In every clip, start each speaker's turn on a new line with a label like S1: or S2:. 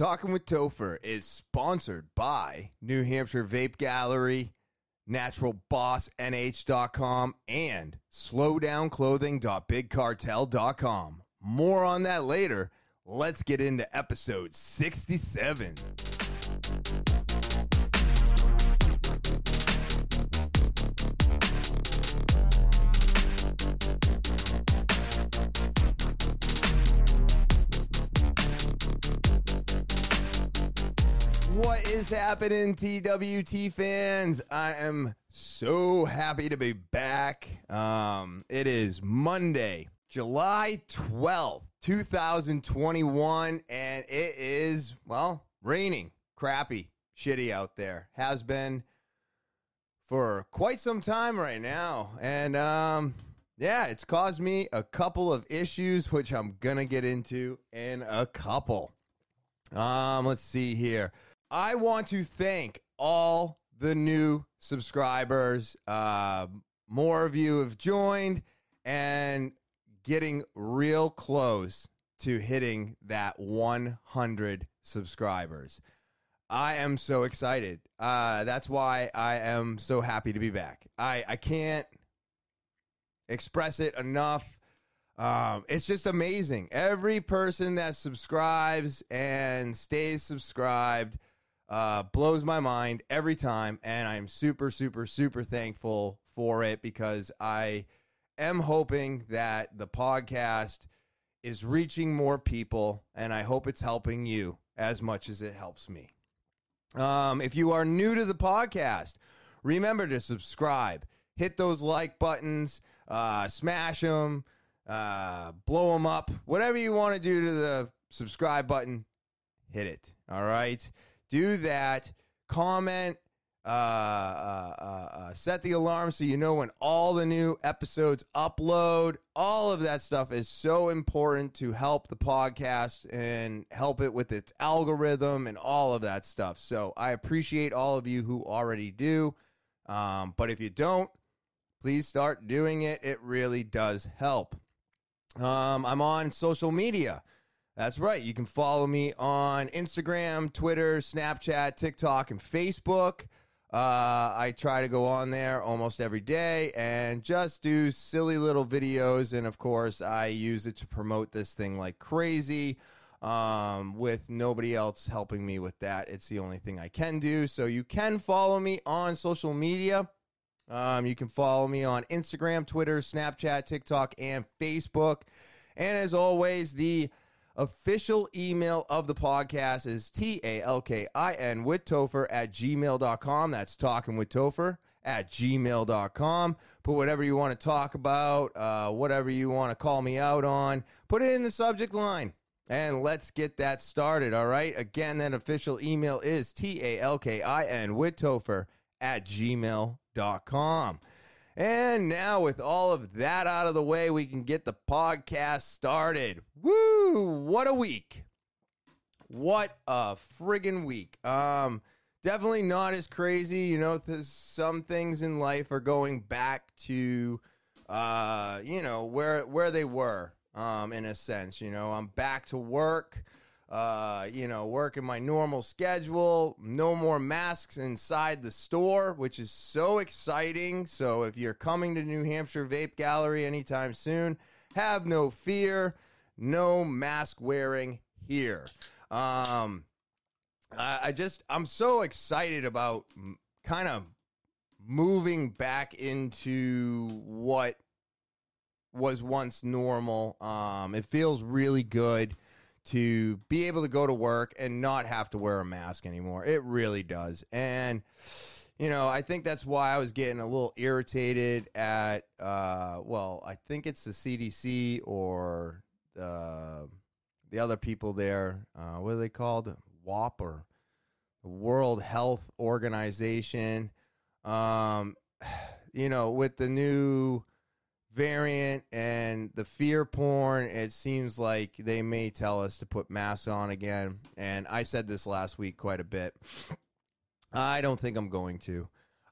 S1: Talking with Topher is sponsored by New Hampshire Vape Gallery, NaturalBossNH.com, and SlowDownClothing.BigCartel.com. More on that later. Let's get into episode 67. What is happening, TWT fans? I am so happy to be back. Um, it is Monday, July 12th, 2021, and it is, well, raining, crappy, shitty out there. Has been for quite some time right now. And um, yeah, it's caused me a couple of issues, which I'm going to get into in a couple. Um, let's see here. I want to thank all the new subscribers. Uh, more of you have joined and getting real close to hitting that 100 subscribers. I am so excited. Uh, that's why I am so happy to be back. I, I can't express it enough. Um, it's just amazing. Every person that subscribes and stays subscribed uh, blows my mind every time, and I'm super, super, super thankful for it because I am hoping that the podcast is reaching more people, and I hope it's helping you as much as it helps me. Um, if you are new to the podcast, remember to subscribe, hit those like buttons, uh, smash them, uh, blow them up, whatever you want to do to the subscribe button, hit it. All right do that. Comment, uh, uh, uh, uh, set the alarm so you know when all the new episodes upload. All of that stuff is so important to help the podcast and help it with its algorithm and all of that stuff. So I appreciate all of you who already do. Um, but if you don't, please start doing it. It really does help. Um, I'm on social media. That's right. You can follow me on Instagram, Twitter, Snapchat, TikTok, and Facebook. Uh, I try to go on there almost every day and just do silly little videos. And of course, I use it to promote this thing like crazy um, with nobody else helping me with that. It's the only thing I can do. So you can follow me on social media. Um, you can follow me on Instagram, Twitter, Snapchat, TikTok, and Facebook. And as always, the Official email of the podcast is T A L K I N with Topher at gmail.com. That's talking with Topher at gmail.com. Put whatever you want to talk about, uh, whatever you want to call me out on, put it in the subject line. And let's get that started, all right? Again, that official email is T A L K I N with Topher at gmail.com. And now, with all of that out of the way, we can get the podcast started. Woo! What a week! What a friggin' week. Um, definitely not as crazy. You know, th- some things in life are going back to, uh, you know, where where they were. Um, in a sense, you know, I'm back to work uh, you know, working my normal schedule. No more masks inside the store, which is so exciting. So if you're coming to New Hampshire Vape Gallery anytime soon, have no fear. No mask wearing here. Um, I, I just, I'm so excited about kind of moving back into what was once normal. Um, it feels really good to be able to go to work and not have to wear a mask anymore. It really does. And you know, I think that's why I was getting a little irritated at uh well, I think it's the CDC or the the other people there. Uh what are they called? WOP or World Health Organization. Um you know, with the new variant and the fear porn, it seems like they may tell us to put masks on again. And I said this last week quite a bit. I don't think I'm going to.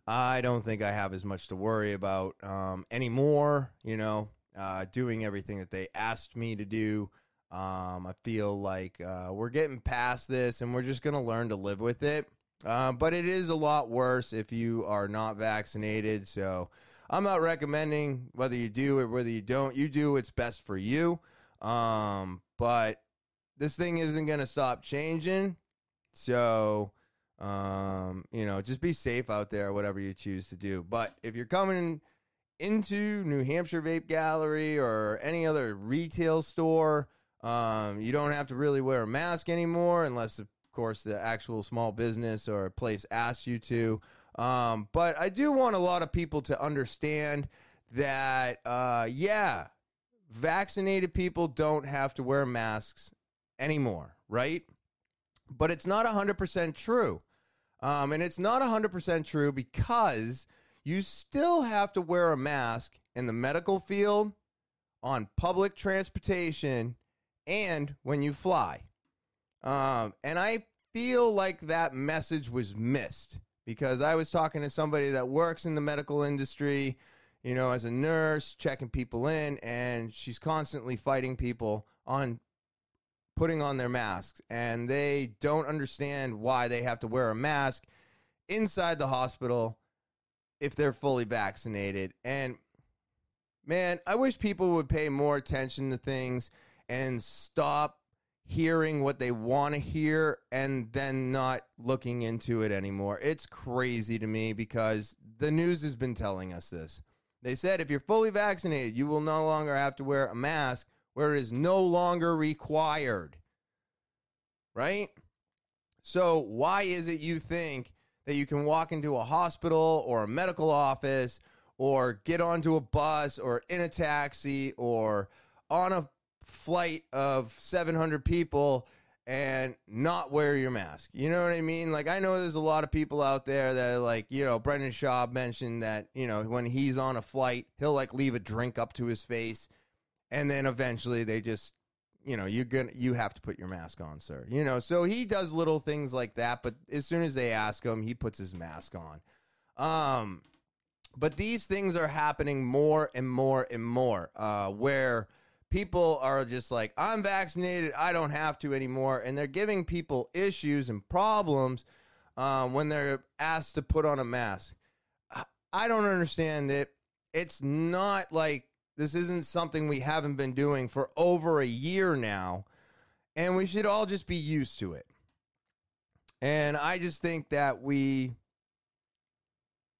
S1: I don't think I have as much to worry about um, anymore. You know, uh, doing everything that they asked me to do. Um, I feel like uh, we're getting past this and we're just going to learn to live with it. Uh, but it is a lot worse if you are not vaccinated. So I'm not recommending whether you do or whether you don't. You do what's best for you. Um, but this thing isn't going to stop changing. So, um, you know, just be safe out there, whatever you choose to do. But if you're coming into New Hampshire Vape Gallery or any other retail store, um, you don't have to really wear a mask anymore, unless, of course, the actual small business or place asks you to. Um, but I do want a lot of people to understand that, uh, yeah, vaccinated people don't have to wear masks anymore, right? But it's not 100% true. Um, and it's not 100% true because you still have to wear a mask in the medical field, on public transportation, and when you fly. Um, and I feel like that message was missed because I was talking to somebody that works in the medical industry, you know, as a nurse, checking people in, and she's constantly fighting people on putting on their masks. And they don't understand why they have to wear a mask inside the hospital if they're fully vaccinated. And man, I wish people would pay more attention to things and stop hearing what they want to hear and then not looking into it anymore. It's crazy to me because the news has been telling us this. They said if you're fully vaccinated, you will no longer have to wear a mask where it is no longer required. Right? So, why is it you think that you can walk into a hospital or a medical office or get onto a bus or in a taxi or on a flight of 700 people and not wear your mask. You know what I mean? Like I know there's a lot of people out there that like, you know, Brendan Schaub mentioned that, you know, when he's on a flight, he'll like leave a drink up to his face and then eventually they just you know, you're gonna you have to put your mask on, sir. You know, so he does little things like that, but as soon as they ask him, he puts his mask on. Um but these things are happening more and more and more, uh, where people are just like, I'm vaccinated, I don't have to anymore. And they're giving people issues and problems um, when they're asked to put on a mask. I don't understand it. It's not like this isn't something we haven't been doing for over a year now. And we should all just be used to it. And I just think that we,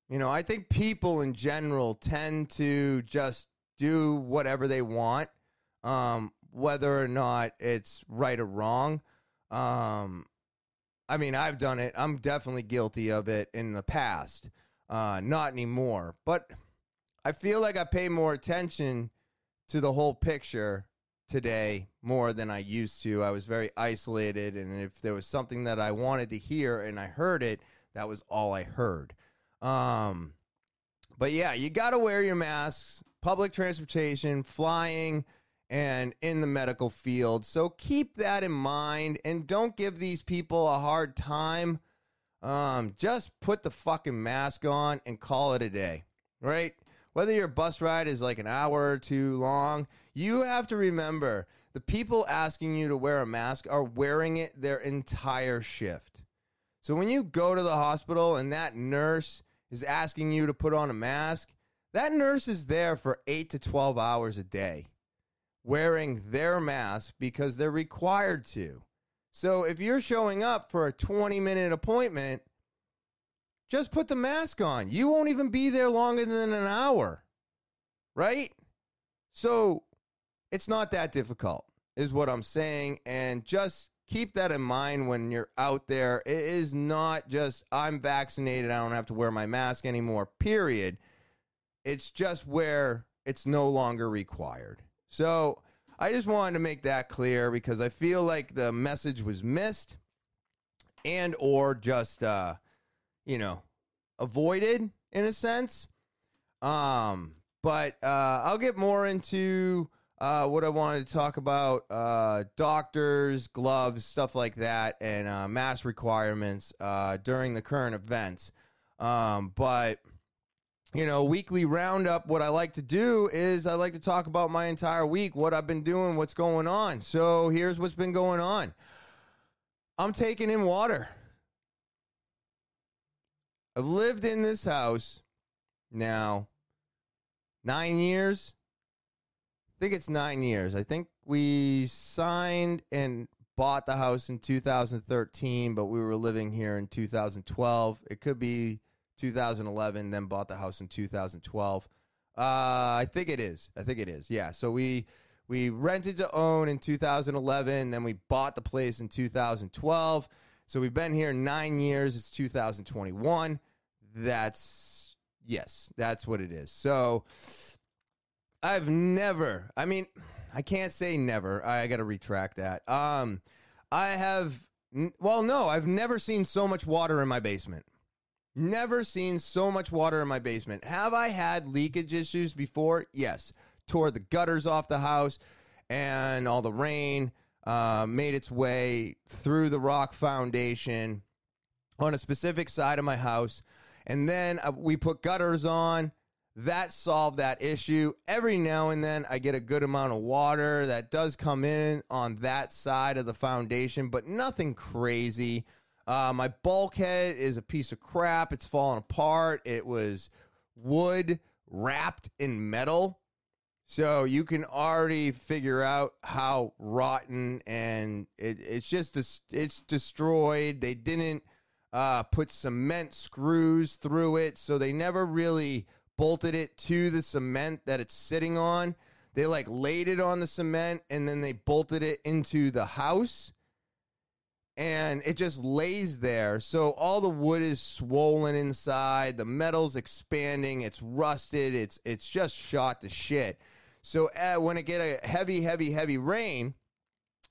S1: you know, I think people in general tend to just do whatever they want um, whether or not it's right or wrong. Um, I mean, I've done it. I'm definitely guilty of it in the past. Uh, not anymore. But I feel like I pay more attention to the whole picture today more than I used to. I was very isolated, and if there was something that I wanted to hear and I heard it, that was all I heard. Um, but yeah, you got to wear your masks, public transportation, flying and in the medical field. So keep that in mind and don't give these people a hard time. Um, just put the fucking mask on and call it a day, right? Whether your bus ride is like an hour or two long, you have to remember the people asking you to wear a mask are wearing it their entire shift. So when you go to the hospital and that nurse is asking you to put on a mask, that nurse is there for 8 to 12 hours a day wearing their mask because they're required to. So if you're showing up for a 20 minute appointment, just put the mask on. You won't even be there longer than an hour, right? So it's not that difficult, is what I'm saying. And just keep that in mind when you're out there. It is not just, I'm vaccinated, I don't have to wear my mask anymore, period. It's just where it's no longer required. So I just wanted to make that clear because I feel like the message was missed and or just uh you know avoided in a sense. Um but uh I'll get more into uh, what I wanted to talk about uh, doctors, gloves, stuff like that, and uh, mask requirements uh, during the current events. Um, but you know, weekly roundup, what I like to do is I like to talk about my entire week, what I've been doing, what's going on. So here's what's been going on I'm taking in water. I've lived in this house now nine years. I think it's nine years. I think we signed and bought the house in 2013, but we were living here in 2012. It could be 2011, then bought the house in 2012. Uh, I think it is. I think it is. Yeah. So we we rented to own in 2011, then we bought the place in 2012. So we've been here nine years. It's 2021. That's yes, that's what it is. So I've never. I mean, I can't say never. I got to retract that. Um, I have. Well, no, I've never seen so much water in my basement. Never seen so much water in my basement. Have I had leakage issues before? Yes. Tore the gutters off the house, and all the rain uh, made its way through the rock foundation on a specific side of my house. And then uh, we put gutters on. That solved that issue. Every now and then, I get a good amount of water that does come in on that side of the foundation, but nothing crazy. Uh, my bulkhead is a piece of crap. It's falling apart. It was wood wrapped in metal. So you can already figure out how rotten and it, it's just it's destroyed. They didn't uh, put cement screws through it, so they never really bolted it to the cement that it's sitting on. They like laid it on the cement and then they bolted it into the house. And it just lays there. So all the wood is swollen inside, the metal's expanding, it's rusted, it's it's just shot to shit. So uh, when it get a heavy, heavy, heavy rain,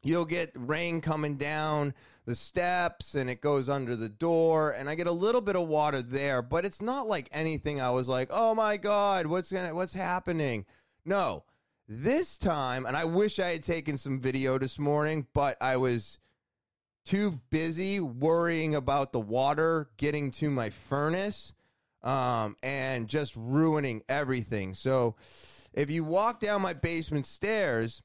S1: you'll get rain coming down the steps and it goes under the door and I get a little bit of water there, but it's not like anything I was like, "Oh my god, what's to what's happening?" No. This time, and I wish I had taken some video this morning, but I was too busy worrying about the water getting to my furnace um, and just ruining everything. So, if you walk down my basement stairs,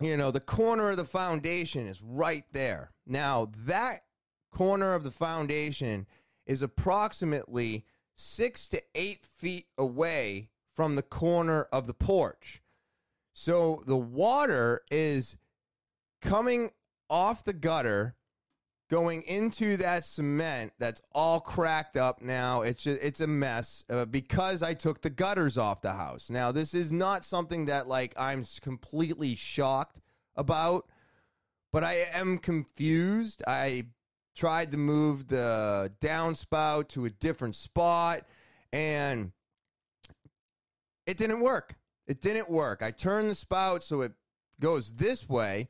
S1: you know, the corner of the foundation is right there. Now, that corner of the foundation is approximately six to eight feet away from the corner of the porch. So the water is coming off the gutter going into that cement that's all cracked up now. It's just, it's a mess uh, because i took the gutters off the house. Now this is not something that like i'm completely shocked about but i am confused. I tried to move the downspout to a different spot and it didn't work. It didn't work. I turned the spout so it goes this way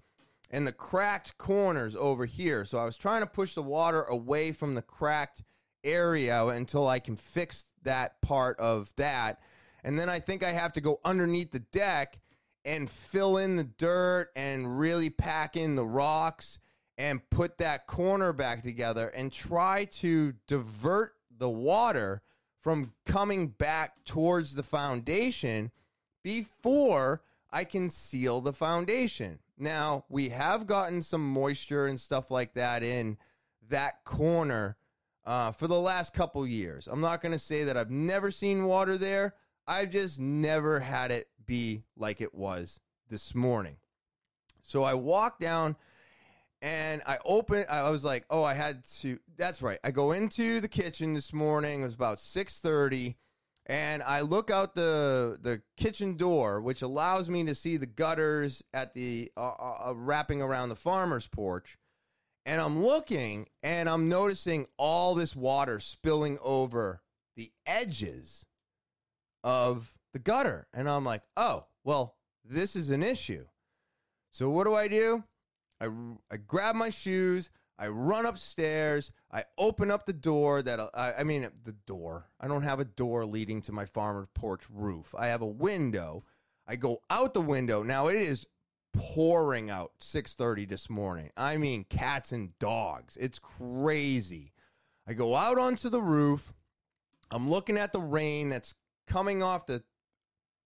S1: and the cracked corners over here. So I was trying to push the water away from the cracked area until I can fix that part of that. And then I think I have to go underneath the deck and fill in the dirt and really pack in the rocks and put that corner back together and try to divert the water from coming back towards the foundation before I can seal the foundation. Now, we have gotten some moisture and stuff like that in that corner uh, for the last couple years. I'm not going to say that I've never seen water there. I've just never had it be like it was this morning. So I walked down and I opened I was like, "Oh, I had to That's right. I go into the kitchen this morning. It was about 6:30 and I look out the the kitchen door, which allows me to see the gutters at the uh, uh, uh, wrapping around the farmer's porch. And I'm looking, and I'm noticing all this water spilling over the edges of the gutter, and I'm like, oh, well, this is an issue. So what do I do? I I grab my shoes, I run upstairs. I open up the door that I, I mean the door. I don't have a door leading to my farmer's porch roof. I have a window. I go out the window. Now it is pouring out 6:30 this morning. I mean cats and dogs. It's crazy. I go out onto the roof I'm looking at the rain that's coming off the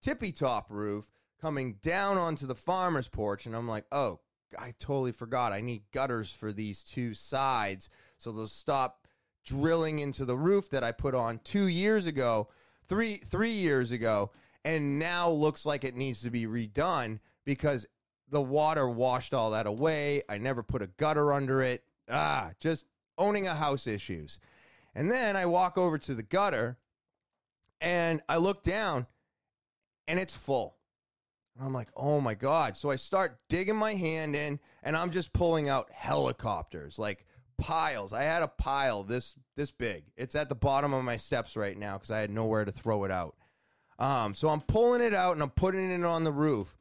S1: tippy top roof, coming down onto the farmer's porch, and I'm like, oh, I totally forgot. I need gutters for these two sides so they'll stop drilling into the roof that I put on two years ago, three three years ago, and now looks like it needs to be redone because the water washed all that away. I never put a gutter under it. Ah, just owning a house issues. And then I walk over to the gutter and I look down and it's full. And I'm like, oh my God. So I start digging my hand in and I'm just pulling out helicopters, like piles. I had a pile this this big. It's at the bottom of my steps right now because I had nowhere to throw it out. Um, so I'm pulling it out and I'm putting it on the roof.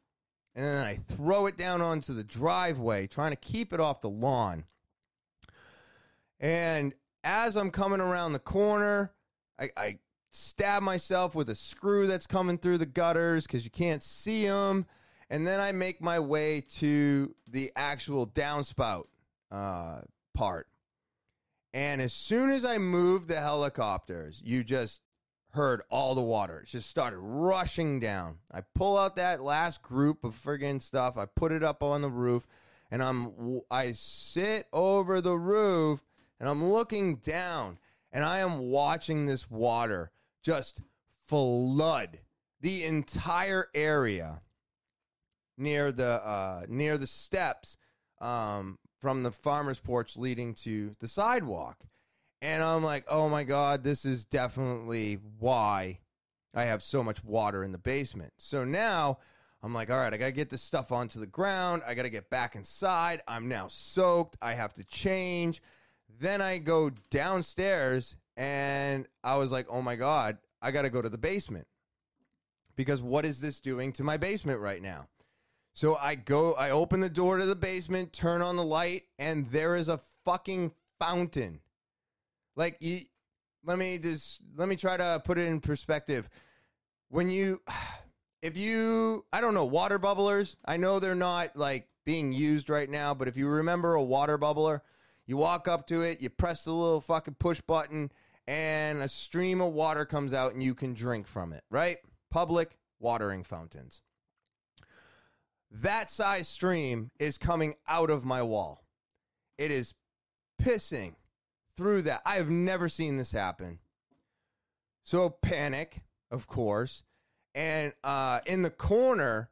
S1: And then I throw it down onto the driveway, trying to keep it off the lawn. And as I'm coming around the corner, I, I stab myself with a screw that's coming through the gutters because you can't see them. And then I make my way to the actual downspout uh, part. And as soon as I moved the helicopters, you just heard all the water. It just started rushing down. I pull out that last group of friggin' stuff. I put it up on the roof, and I'm I sit over the roof, and I'm looking down, and I am watching this water just flood the entire area near the uh, near the steps um, from the farmer's porch leading to the sidewalk. And I'm like, oh my God, this is definitely why I have so much water in the basement. So now I'm like, all right, I got to get this stuff onto the ground. I got to get back inside. I'm now soaked. I have to change. Then I go downstairs and I was like, oh my God, I got to go to the basement. Because what is this doing to my basement right now? So I go, I open the door to the basement, turn on the light, and there is a fucking fountain like you let me just let me try to put it in perspective. When you if you I don't know, water bubblers, I know they're not like being used right now, but if you remember a water bubbler, you walk up to it, you press the little fucking push button, and a stream of water comes out and you can drink from it, right? Public watering fountains. That size stream is coming out of my wall. It is pissing through that. I have never seen this happen. So panic, of course, and uh, in the corner,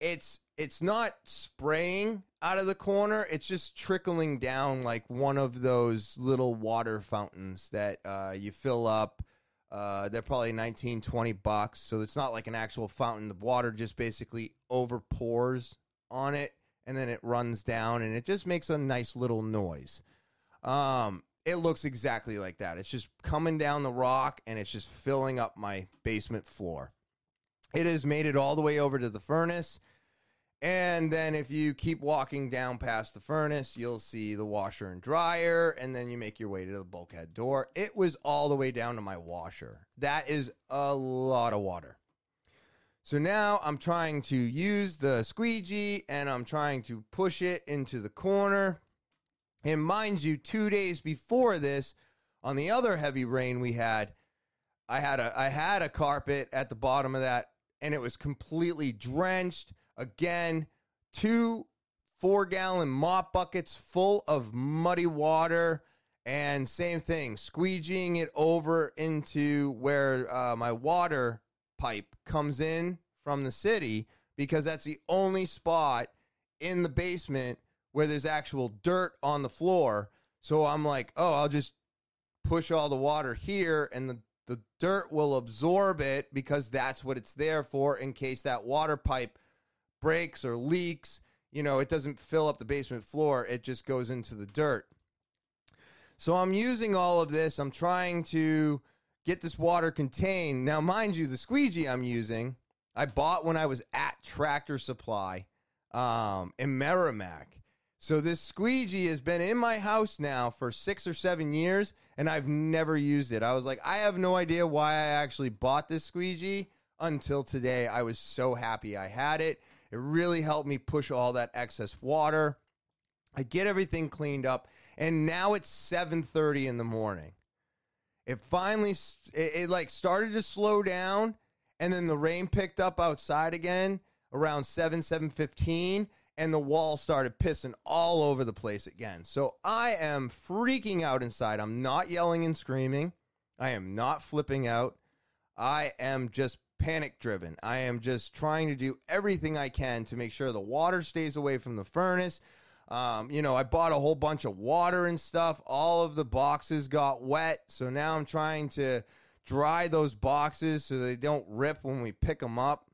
S1: it's it's not spraying out of the corner. It's just trickling down like one of those little water fountains that uh, you fill up. Uh, they're probably 19, 20 bucks. So it's not like an actual fountain. The water just basically over pours on it and then it runs down and it just makes a nice little noise. Um, it looks exactly like that. It's just coming down the rock and it's just filling up my basement floor. It has made it all the way over to the furnace. And then if you keep walking down past the furnace, you'll see the washer and dryer. And then you make your way to the bulkhead door. It was all the way down to my washer. That is a lot of water. So now I'm trying to use the squeegee and I'm trying to push it into the corner and mind you, two days before this, on the other heavy rain we had, I had a I had a carpet at the bottom of that, and it was completely drenched. Again, two four gallon mop buckets full of muddy water. And same thing, squeegeeing it over into where uh, my water pipe comes in from the city because that's the only spot in the basement where there's actual dirt on the floor. So I'm like, oh, I'll just push all the water here and the, the dirt will absorb it because that's what it's there for in case that water pipe breaks or leaks. You know, it doesn't fill up the basement floor, it just goes into the dirt. So I'm using all of this. I'm trying to get this water contained. Now, mind you, the squeegee I'm using, I bought when I was at Tractor Supply um, in Merrimack. So this squeegee has been in my house now for six or seven years, and I've never used it. I was like, I have no idea why I actually bought this squeegee until today. I was so happy I had it. It really helped me push all that excess water. I get everything cleaned up, and now it's 7:30 in the morning. It finally, it, it like started to slow down, and then the rain picked up outside again around 7, 7.15, and the wall started pissing all over the place again. So I am freaking out inside. I'm not yelling and screaming. I am not flipping out. I am just panic driven. I am just trying to do everything I can to make sure the water stays away from the furnace. Um, you know, I bought a whole bunch of water and stuff. All of the boxes got wet. So now I'm trying to dry those boxes so they don't rip when we pick them up.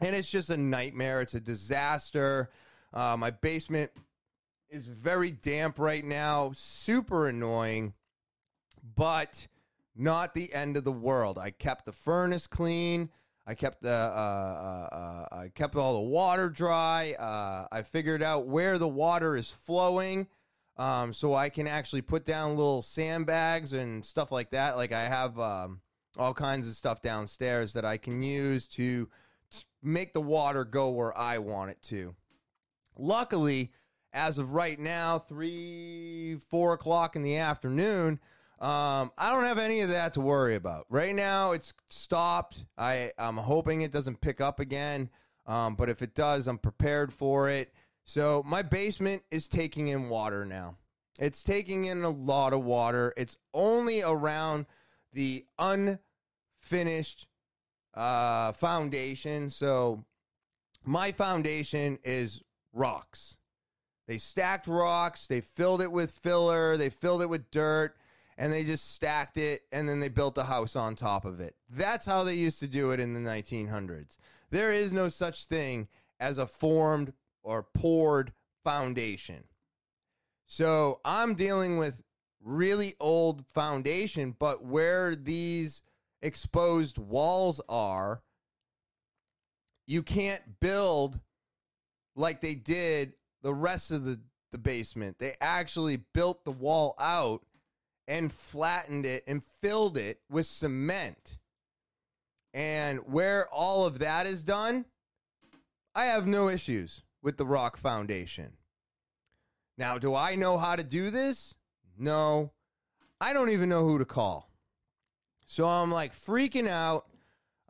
S1: And it's just a nightmare. It's a disaster. Uh, my basement is very damp right now, super annoying, but not the end of the world. I kept the furnace clean. I kept the uh, uh, uh, I kept all the water dry. Uh, I figured out where the water is flowing, um, so I can actually put down little sandbags and stuff like that. Like I have um, all kinds of stuff downstairs that I can use to make the water go where I want it to. Luckily, as of right now, three, four o'clock in the afternoon, um, I don't have any of that to worry about. Right now, it's stopped. I, I'm hoping it doesn't pick up again. Um, but if it does, I'm prepared for it. So my basement is taking in water now. It's taking in a lot of water. It's only around the unfinished uh, foundation. So my foundation is rocks. They stacked rocks, they filled it with filler, they filled it with dirt, and they just stacked it and then they built a house on top of it. That's how they used to do it in the 1900s. There is no such thing as a formed or poured foundation. So I'm dealing with really old foundation, but where these exposed walls are, you can't build like they did the rest of the, the basement. They actually built the wall out and flattened it and filled it with cement. And where all of that is done, I have no issues with the rock foundation. Now, do I know how to do this? No. I don't even know who to call. So I'm like freaking out.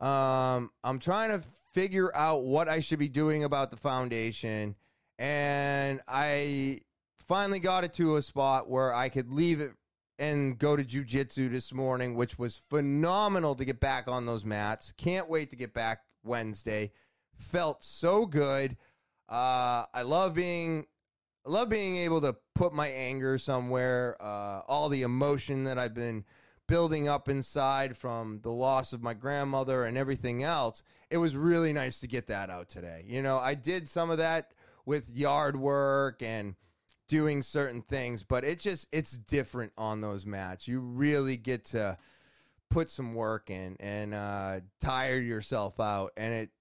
S1: Um, I'm trying to figure out what I should be doing about the foundation. And I finally got it to a spot where I could leave it and go to jujitsu this morning, which was phenomenal to get back on those mats. Can't wait to get back Wednesday. Felt so good. Uh, I love being I love being able to put my anger somewhere, uh, all the emotion that I've been building up inside from the loss of my grandmother and everything else, it was really nice to get that out today. You know, I did some of that with yard work and doing certain things, but it just it's different on those mats. You really get to put some work in and uh, tire yourself out, and it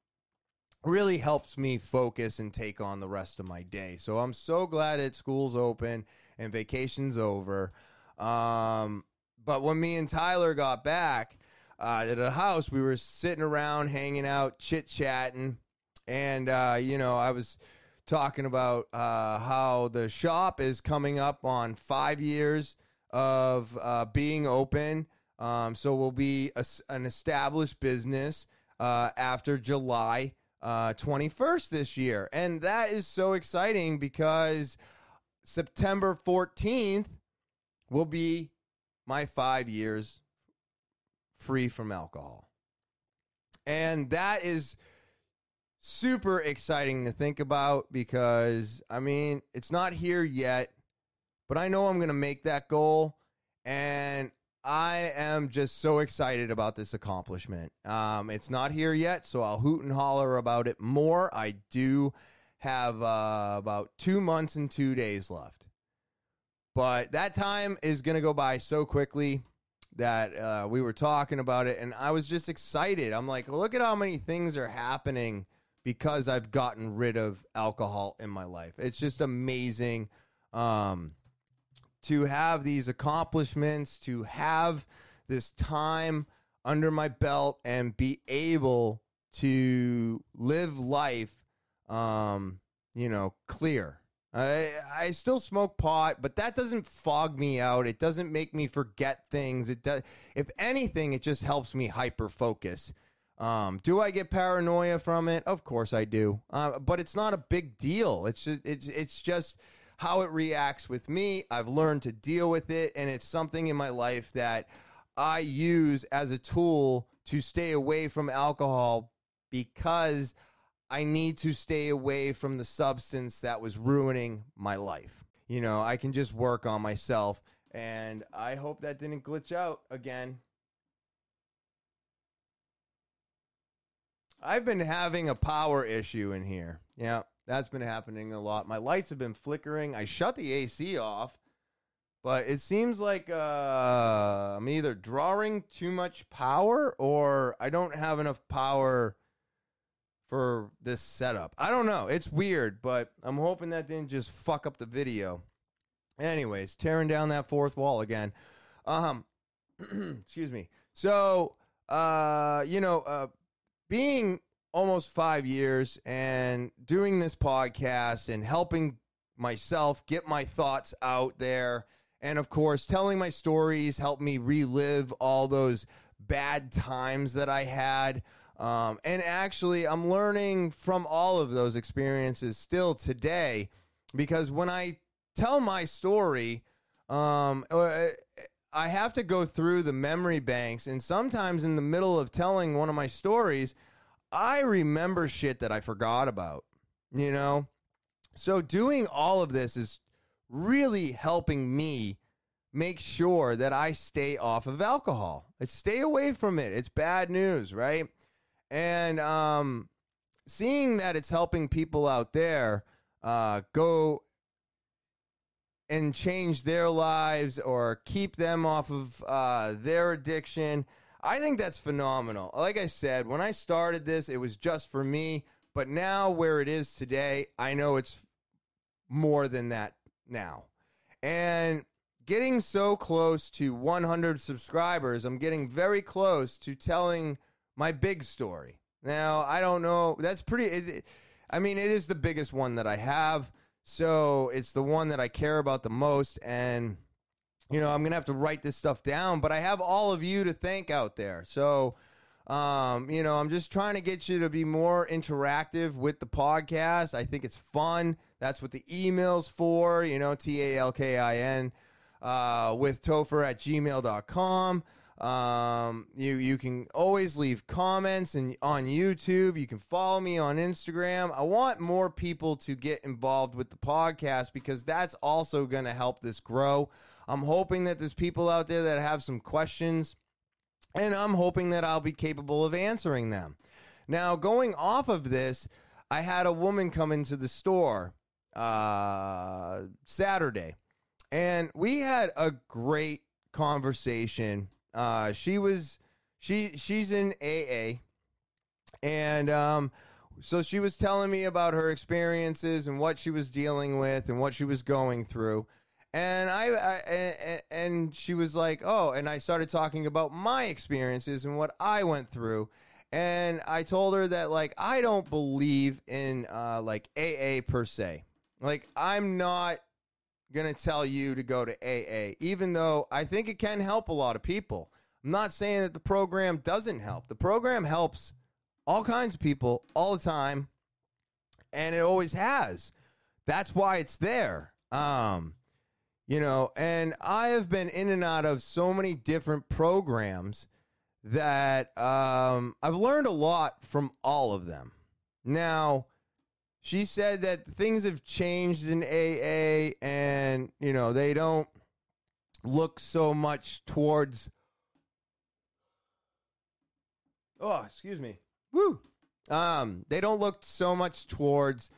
S1: really helps me focus and take on the rest of my day. So I'm so glad that school's open and vacation's over. Um, but when me and Tyler got back uh, to the house, we were sitting around, hanging out, chit chatting, and uh, you know, I was talking about uh, how the shop is coming up on five years of uh, being open. Um, so we'll be a, an established business uh, after July 21st uh, this year, and that is so exciting because September 14th will be my five years free from alcohol. And that is super exciting to think about because, I mean, it's not here yet, but I know I'm going to make that goal. And I am just so excited about this accomplishment. Um, it's not here yet, so I'll hoot and holler about it more. I do have uh, about two months and two days left. But that time is going to go by so quickly that uh, we were talking about it, and I was just excited. I'm like, look at how many things are happening because I've gotten rid of alcohol in my life. It's just amazing um, to have these accomplishments, to have this time under my belt, and be able to live life, um, you know, clear I I still smoke pot, but that doesn't fog me out. It doesn't make me forget things. It does. If anything, it just helps me hyper focus. Um, do I get paranoia from it? Of course I do. Uh, but it's not a big deal. It's it's it's just how it reacts with me. I've learned to deal with it, and it's something in my life that I use as a tool to stay away from alcohol because I need to stay away from the substance that was ruining my life. You know, I can just work on myself, and I hope that didn't glitch out again. I've been having a power issue in here. Yeah, that's been happening a lot. My lights have been flickering. I shut the AC off, but it seems like uh, I'm either drawing too much power or I don't have enough power for this setup. I don't know. It's weird, but I'm hoping that didn't just fuck up the video. Anyways, tearing down that fourth wall again. Um, excuse me. So, uh, you know, uh, being almost five years and doing this podcast and helping myself get my thoughts out there. And of course, telling my stories helped me relive all those bad times that I had. Um, and actually, I'm learning from all of those experiences still today because when I tell my story, um, uh, I have to go through the memory banks. And sometimes in the middle of telling one of my stories, I remember shit that I forgot about, you know? So doing all of this is really helping me make sure that I stay off of alcohol. It's stay away from it. It's bad news, right? and um, seeing that it's helping people out there uh, go and change their lives or keep them off of uh, their addiction. I think that's phenomenal. Like I said, when I started this, it was just for me. But now, where it is today, I know it's more than that now. And getting so close to 100 subscribers, I'm getting very close to telling my big story. Now, I don't know. That's pretty. It, I mean, it is the biggest one that I have. So it's the one that I care about the most. And, you know, I'm going to have to write this stuff down, but I have all of you to thank out there. So, um, you know, I'm just trying to get you to be more interactive with the podcast. I think it's fun. That's what the email's for, you know, T A L K I N uh, with Topher at gmail.com. Um, you you can always leave comments and on YouTube. You can follow me on Instagram. I want more people to get involved with the podcast because that's also going to help this grow. I'm hoping that there's people out there that have some questions, and I'm hoping that I'll be capable of answering them. Now, going off of this, I had a woman come into the store uh, Saturday, and we had a great conversation uh, she was she she's in AA, and um, so she was telling me about her experiences and what she was dealing with and what she was going through. And I, I, and she was like, "Oh," and I started talking about my experiences and what I went through. And I told her that like I don't believe in uh, like AA per se. Like I'm not going to tell you to go to AA, even though I think it can help a lot of people. I'm not saying that the program doesn't help. The program helps all kinds of people all the time, and it always has. That's why it's there. Um, you know, and I have been in and out of so many different programs that um, I've learned a lot from all of them. Now, she said that things have changed in AA and, you know, they don't look so much towards. Oh, excuse me. Woo. Um, they don't look so much towards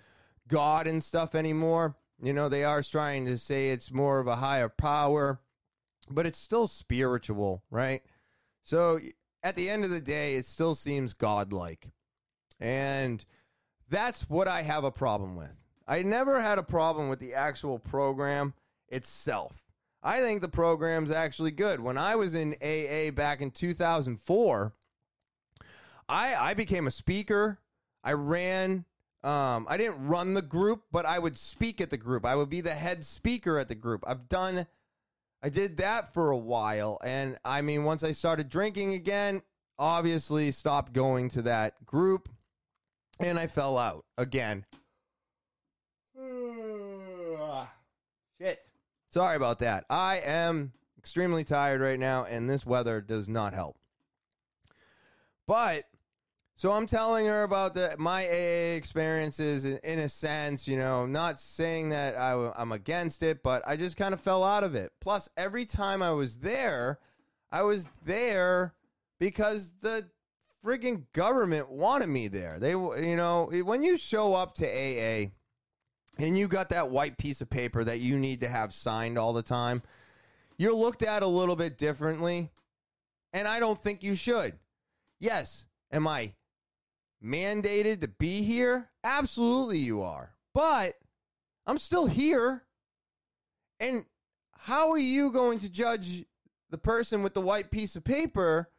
S1: God and stuff anymore. You know, they are trying to say it's more of a higher power, but it's still spiritual, right? So at the end of the day, it still seems godlike. And that's what I have a problem with. I never had a problem with the actual program itself. I think the program's actually good. When I was in AA back in 2004, I, I became a speaker. I ran Um, I didn't run the group, but I would speak at the group. I would be the head speaker at the group. I've done, I did that for a while. And I mean, once I started drinking again, obviously stopped going to that group and I fell out again. Shit. Sorry about that. I am extremely tired right now, and this weather does not help. But so I'm telling her about the my AA experiences in, in a sense, you know, not saying that I, I'm against it, but I just kind of fell out of it. Plus, every time I was there, I was there because the frigging government wanted me there. They, you know, when you show up to AA and you got that white piece of paper that you need to have signed all the time, you're looked at a little bit differently. And I don't think you should. Yes, am I mandated to be here? Absolutely, you are. But I'm still here. And how are you going to judge the person with the white piece of paper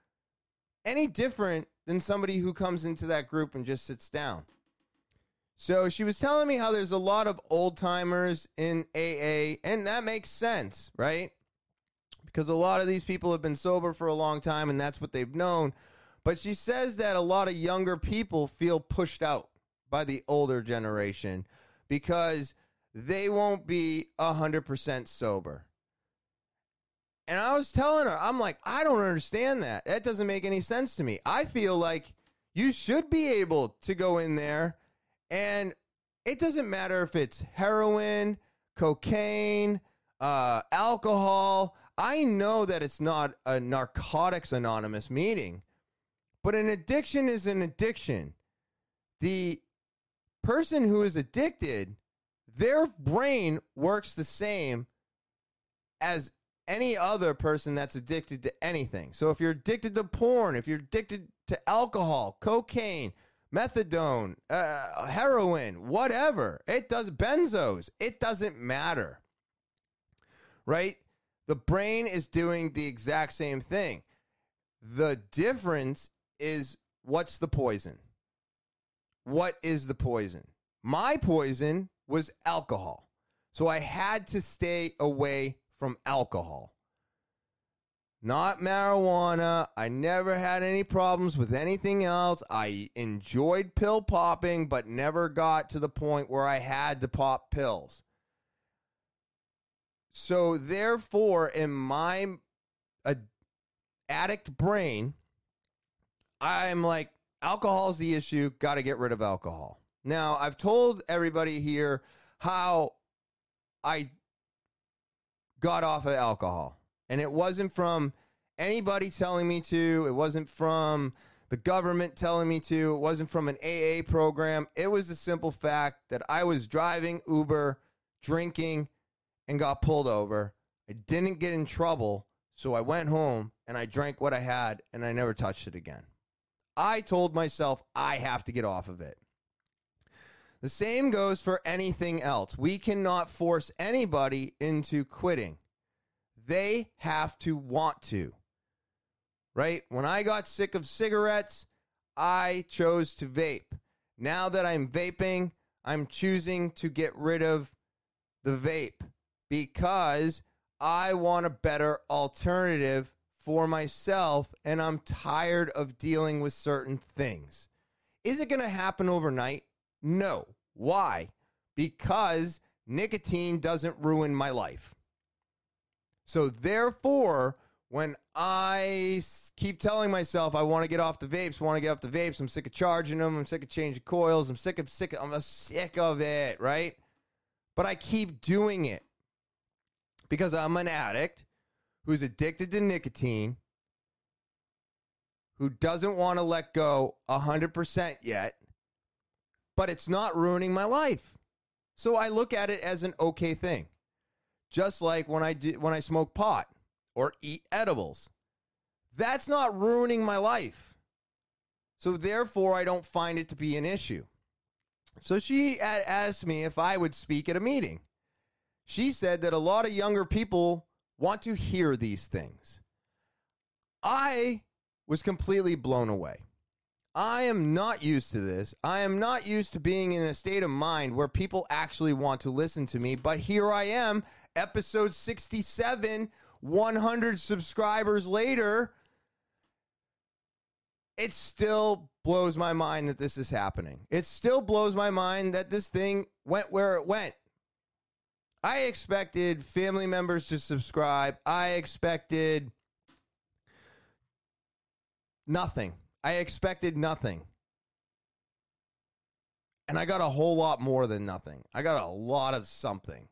S1: any different than somebody who comes into that group and just sits down? So she was telling me how there's a lot of old timers in AA, and that makes sense, right? Because a lot of these people have been sober for a long time and that's what they've known. But she says that a lot of younger people feel pushed out by the older generation because they won't be 100% sober. And I was telling her, I'm like, I don't understand that. That doesn't make any sense to me. I feel like you should be able to go in there and it doesn't matter if it's heroin, cocaine, uh, alcohol. I know that it's not a Narcotics Anonymous meeting, but an addiction is an addiction. The person who is addicted, their brain works the same as any other person that's addicted to anything. So if you're addicted to porn, if you're addicted to alcohol, cocaine, methadone, uh, heroin, whatever, it does benzos, it doesn't matter. Right? The brain is doing the exact same thing. The difference is what's the poison? What is the poison? My poison was alcohol. So I had to stay away from alcohol. Not marijuana. I never had any problems with anything else. I enjoyed pill popping, but never got to the point where I had to pop pills. So, therefore, in my uh, addict brain, I'm like, alcohol's the issue. Got to get rid of alcohol. Now, I've told everybody here how I got off of alcohol. And it wasn't from anybody telling me to, it wasn't from the government telling me to, it wasn't from an AA program. It was the simple fact that I was driving Uber, drinking, and got pulled over. I didn't get in trouble, so I went home and I drank what I had and I never touched it again. I told myself I have to get off of it. The same goes for anything else. We cannot force anybody into quitting. They have to want to. Right? When I got sick of cigarettes, I chose to vape. Now that I'm vaping, I'm choosing to get rid of the vape because I want a better alternative for myself and I'm tired of dealing with certain things. Is it going to happen overnight? No. Why? Because nicotine doesn't ruin my life. So, therefore, when I keep telling myself I want to get off the vapes, want to get off the vapes, I'm sick of charging them, I'm sick of changing coils, I'm sick of sick, I'm sick of it, right? But I keep doing it because I'm an addict who's addicted to nicotine, who doesn't want to let go 100% yet, but it's not ruining my life. So I look at it as an okay thing. Just like when I do, when I smoke pot or eat edibles. That's not ruining my life. So therefore I don't find it to be an issue. So she asked me if I would speak at a meeting. She said that a lot of younger people want to hear these things. I was completely blown away. I am not used to this. I am not used to being in a state of mind where people actually want to listen to me. But here I am, episode 67, 100 subscribers later. It still blows my mind that this is happening. It still blows my mind that this thing went where it went. I expected family members to subscribe. I expected nothing. I expected nothing. And I got a whole lot more than nothing. I got a lot of something.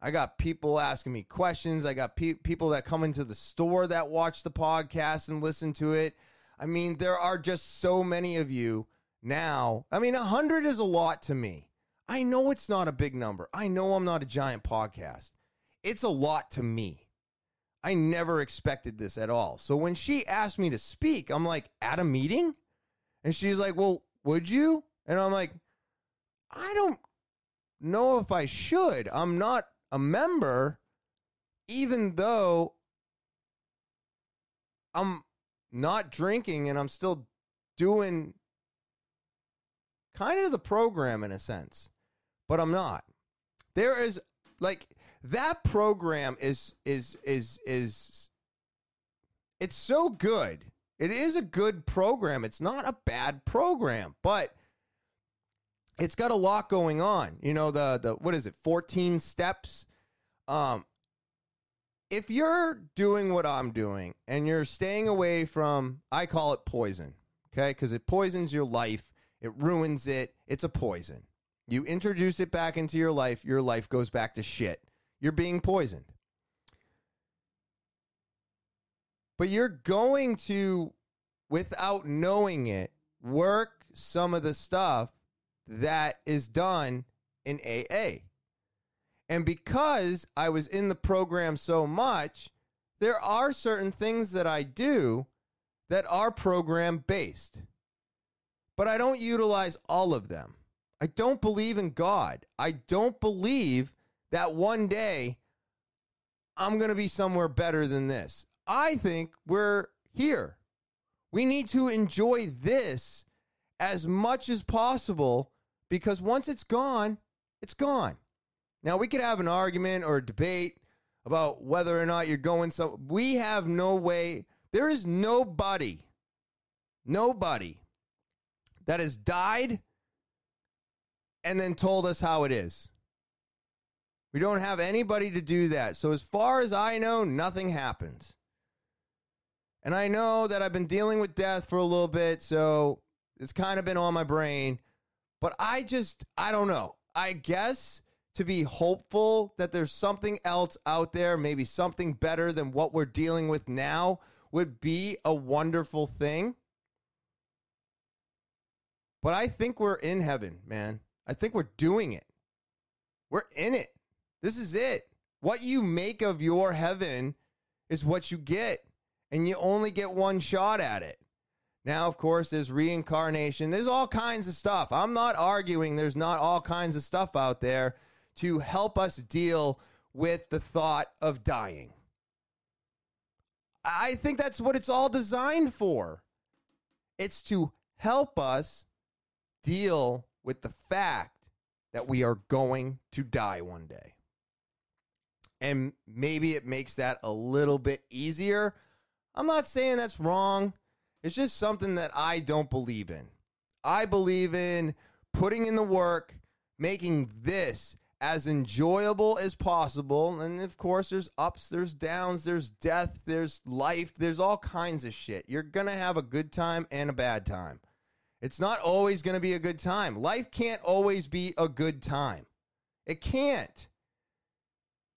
S1: I got people asking me questions. I got pe- people that come into the store that watch the podcast and listen to it. I mean, there are just so many of you now. I mean, 100 is a lot to me. I know it's not a big number. I know I'm not a giant podcast. It's a lot to me. I never expected this at all. So when she asked me to speak, I'm like, at a meeting? And she's like, well, would you? And I'm like, I don't know if I should. I'm not a member, even though I'm not drinking and I'm still doing kind of the program in a sense, but I'm not. There is like that program is is is is it's so good. It is a good program. It's not a bad program, but it's got a lot going on. You know the the what is it? 14 steps. Um if you're doing what I'm doing and you're staying away from, I call it poison, okay? Because it poisons your life, it ruins it. It's a poison. You introduce it back into your life, your life goes back to shit. You're being poisoned. But you're going to, without knowing it, work some of the stuff that is done in AA. And because I was in the program so much, there are certain things that I do that are program based. But I don't utilize all of them. I don't believe in God. I don't believe that one day I'm going to be somewhere better than this. I think we're here. We need to enjoy this as much as possible because once it's gone, it's gone. Now, we could have an argument or a debate about whether or not you're going so we have no way there is nobody nobody that has died and then told us how it is we don't have anybody to do that so as far as i know nothing happens and i know that i've been dealing with death for a little bit so it's kind of been on my brain but i just i don't know i guess to be hopeful that there's something else out there, maybe something better than what we're dealing with now, would be a wonderful thing. But I think we're in heaven, man. I think we're doing it. We're in it. This is it. What you make of your heaven is what you get, and you only get one shot at it. Now, of course, there's reincarnation. There's all kinds of stuff. I'm not arguing there's not all kinds of stuff out there to help us deal with the thought of dying. I think that's what it's all designed for. It's to help us deal with the fact that we are going to die one day. And maybe it makes that a little bit easier. I'm not saying that's wrong. It's just something that I don't believe in. I believe in putting in the work, making this as enjoyable as possible. And of course, there's ups, there's downs, there's death, there's life, there's all kinds of shit. You're going to have a good time and a bad time. It's not always going to be a good time. Life can't always be a good time. It can't.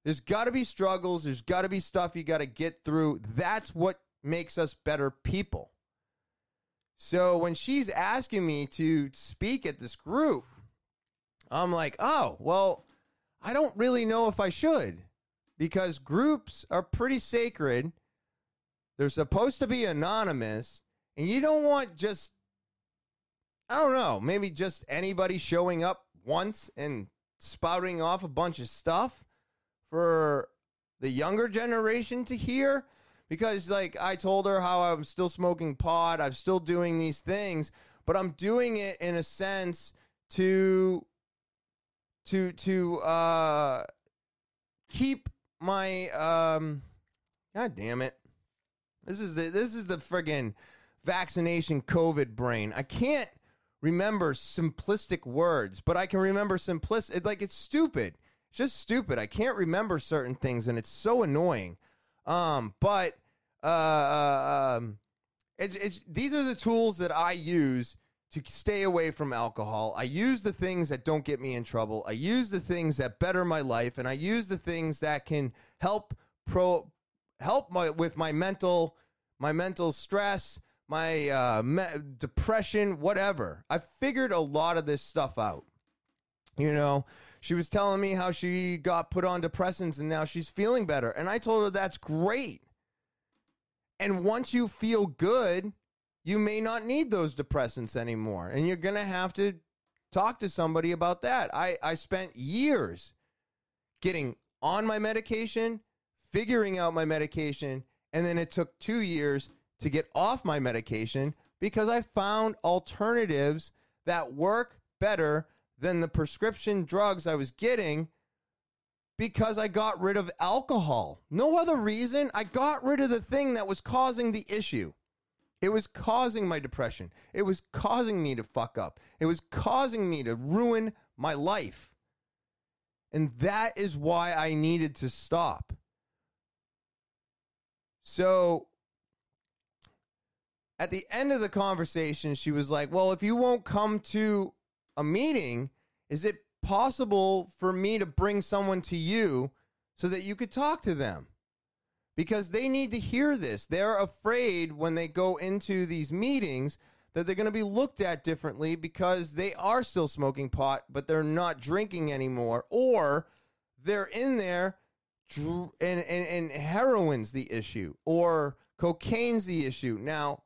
S1: There's got to be struggles, there's got to be stuff you got to get through. That's what makes us better people. So when she's asking me to speak at this group, I'm like, oh, well, I don't really know if I should because groups are pretty sacred. They're supposed to be anonymous, and you don't want just, I don't know, maybe just anybody showing up once and spouting off a bunch of stuff for the younger generation to hear because like I told her how I'm still smoking pot, I'm still doing these things, but I'm doing it in a sense to to to uh keep my um god damn it. This is the this is the friggin' vaccination COVID brain. I can't remember simplistic words, but I can remember simplistic. Like it's stupid. It's just stupid. I can't remember certain things, and it's so annoying. Um, but uh, uh um, it's it's these are the tools that I use to stay away from alcohol. I use the things that don't get me in trouble. I use the things that better my life, and I use the things that can help pro help my with my mental my mental stress my uh, me- depression, whatever. I figured a lot of this stuff out. You know, she was telling me how she got put on depressants and now she's feeling better. And I told her that's great. And once you feel good, you may not need those depressants anymore. And you're going to have to talk to somebody about that. I, I spent years getting on my medication, figuring out my medication, and then it took two years to get off my medication because I found alternatives that work better than the prescription drugs I was getting because I got rid of alcohol. No other reason. I got rid of the thing that was causing the issue. It was causing my depression. It was causing me to fuck up. It was causing me to ruin my life. And that is why I needed to stop. So at the end of the conversation, she was like, Well, if you won't come to a meeting, is it possible for me to bring someone to you so that you could talk to them? Because they need to hear this. They're afraid when they go into these meetings that they're going to be looked at differently because they are still smoking pot, but they're not drinking anymore, or they're in there and, and, and heroin's the issue, or cocaine's the issue. Now,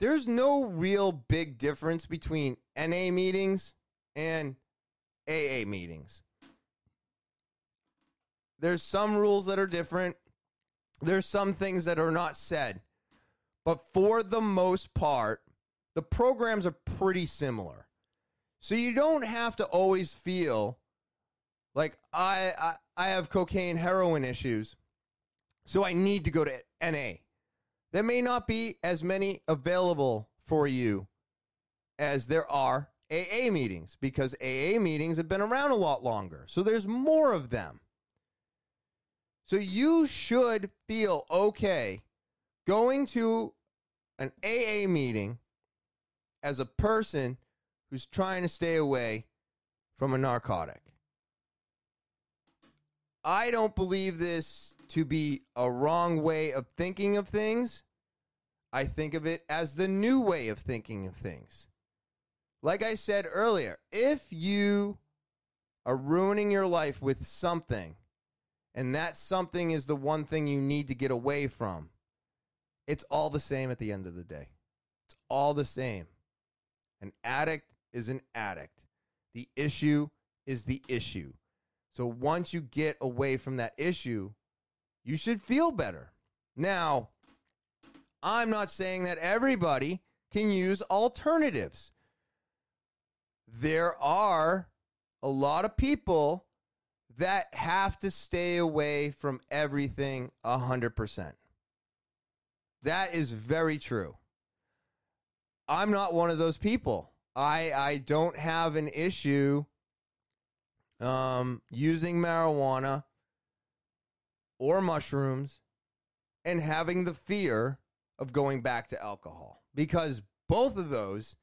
S1: there's no real big difference between NA meetings and AA meetings. There's some rules that are different. There's some things that are not said. But for the most part, the programs are pretty similar. So you don't have to always feel like I I, I have cocaine heroin issues. So I need to go to NA there may not be as many available for you as there are AA meetings because AA meetings have been around a lot longer. So there's more of them. So you should feel okay going to an AA meeting as a person who's trying to stay away from a narcotic. I don't believe this to be a wrong way of thinking of things. I think of it as the new way of thinking of things. Like I said earlier, if you are ruining your life with something, and that something is the one thing you need to get away from, it's all the same at the end of the day. It's all the same. An addict is an addict. The issue is the issue. So once you get away from that issue, you should feel better. Now, I'm not saying that everybody can use alternatives. There are a lot of people that have to stay away from everything 100%. That is very true. I'm not one of those people. I I don't have an issue um, using marijuana or mushrooms and having the fear of going back to alcohol because both of those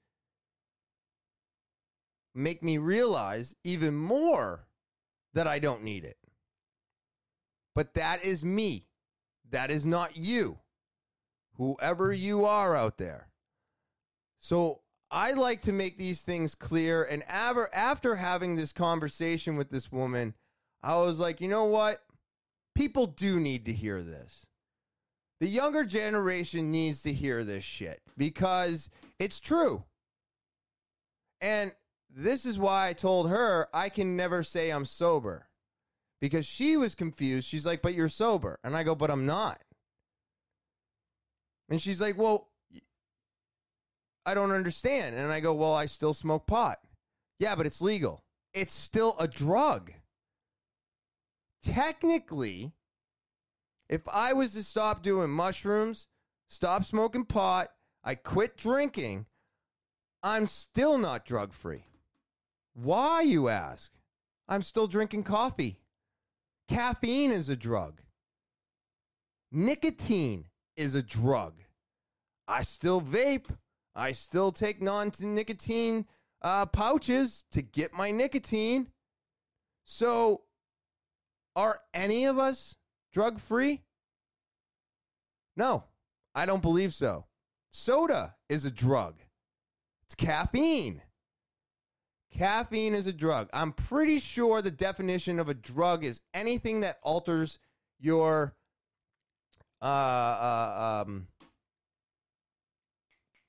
S1: make me realize even more that I don't need it. But that is me. That is not you. Whoever you are out there. So I like to make these things clear. And after, after having this conversation with this woman, I was like, you know what? People do need to hear this. The younger generation needs to hear this shit because it's true. And this is why I told her I can never say I'm sober because she was confused. She's like, "But you're sober," and I go, "But I'm not." And she's like, "Well, I don't understand." And I go, "Well, I still smoke pot." Yeah, but it's legal. It's still a drug. Technically, if I was to stop doing mushrooms, stop smoking pot, I quit drinking, I'm still not drug free. Why, you ask? I'm still drinking coffee. Caffeine is a drug. Nicotine is a drug. I still vape. I still take non nicotine uh, pouches to get my nicotine. So, are any of us drug free? No, I don't believe so. Soda is a drug, it's caffeine. Caffeine is a drug. I'm pretty sure the definition of a drug is anything that alters your uh, uh um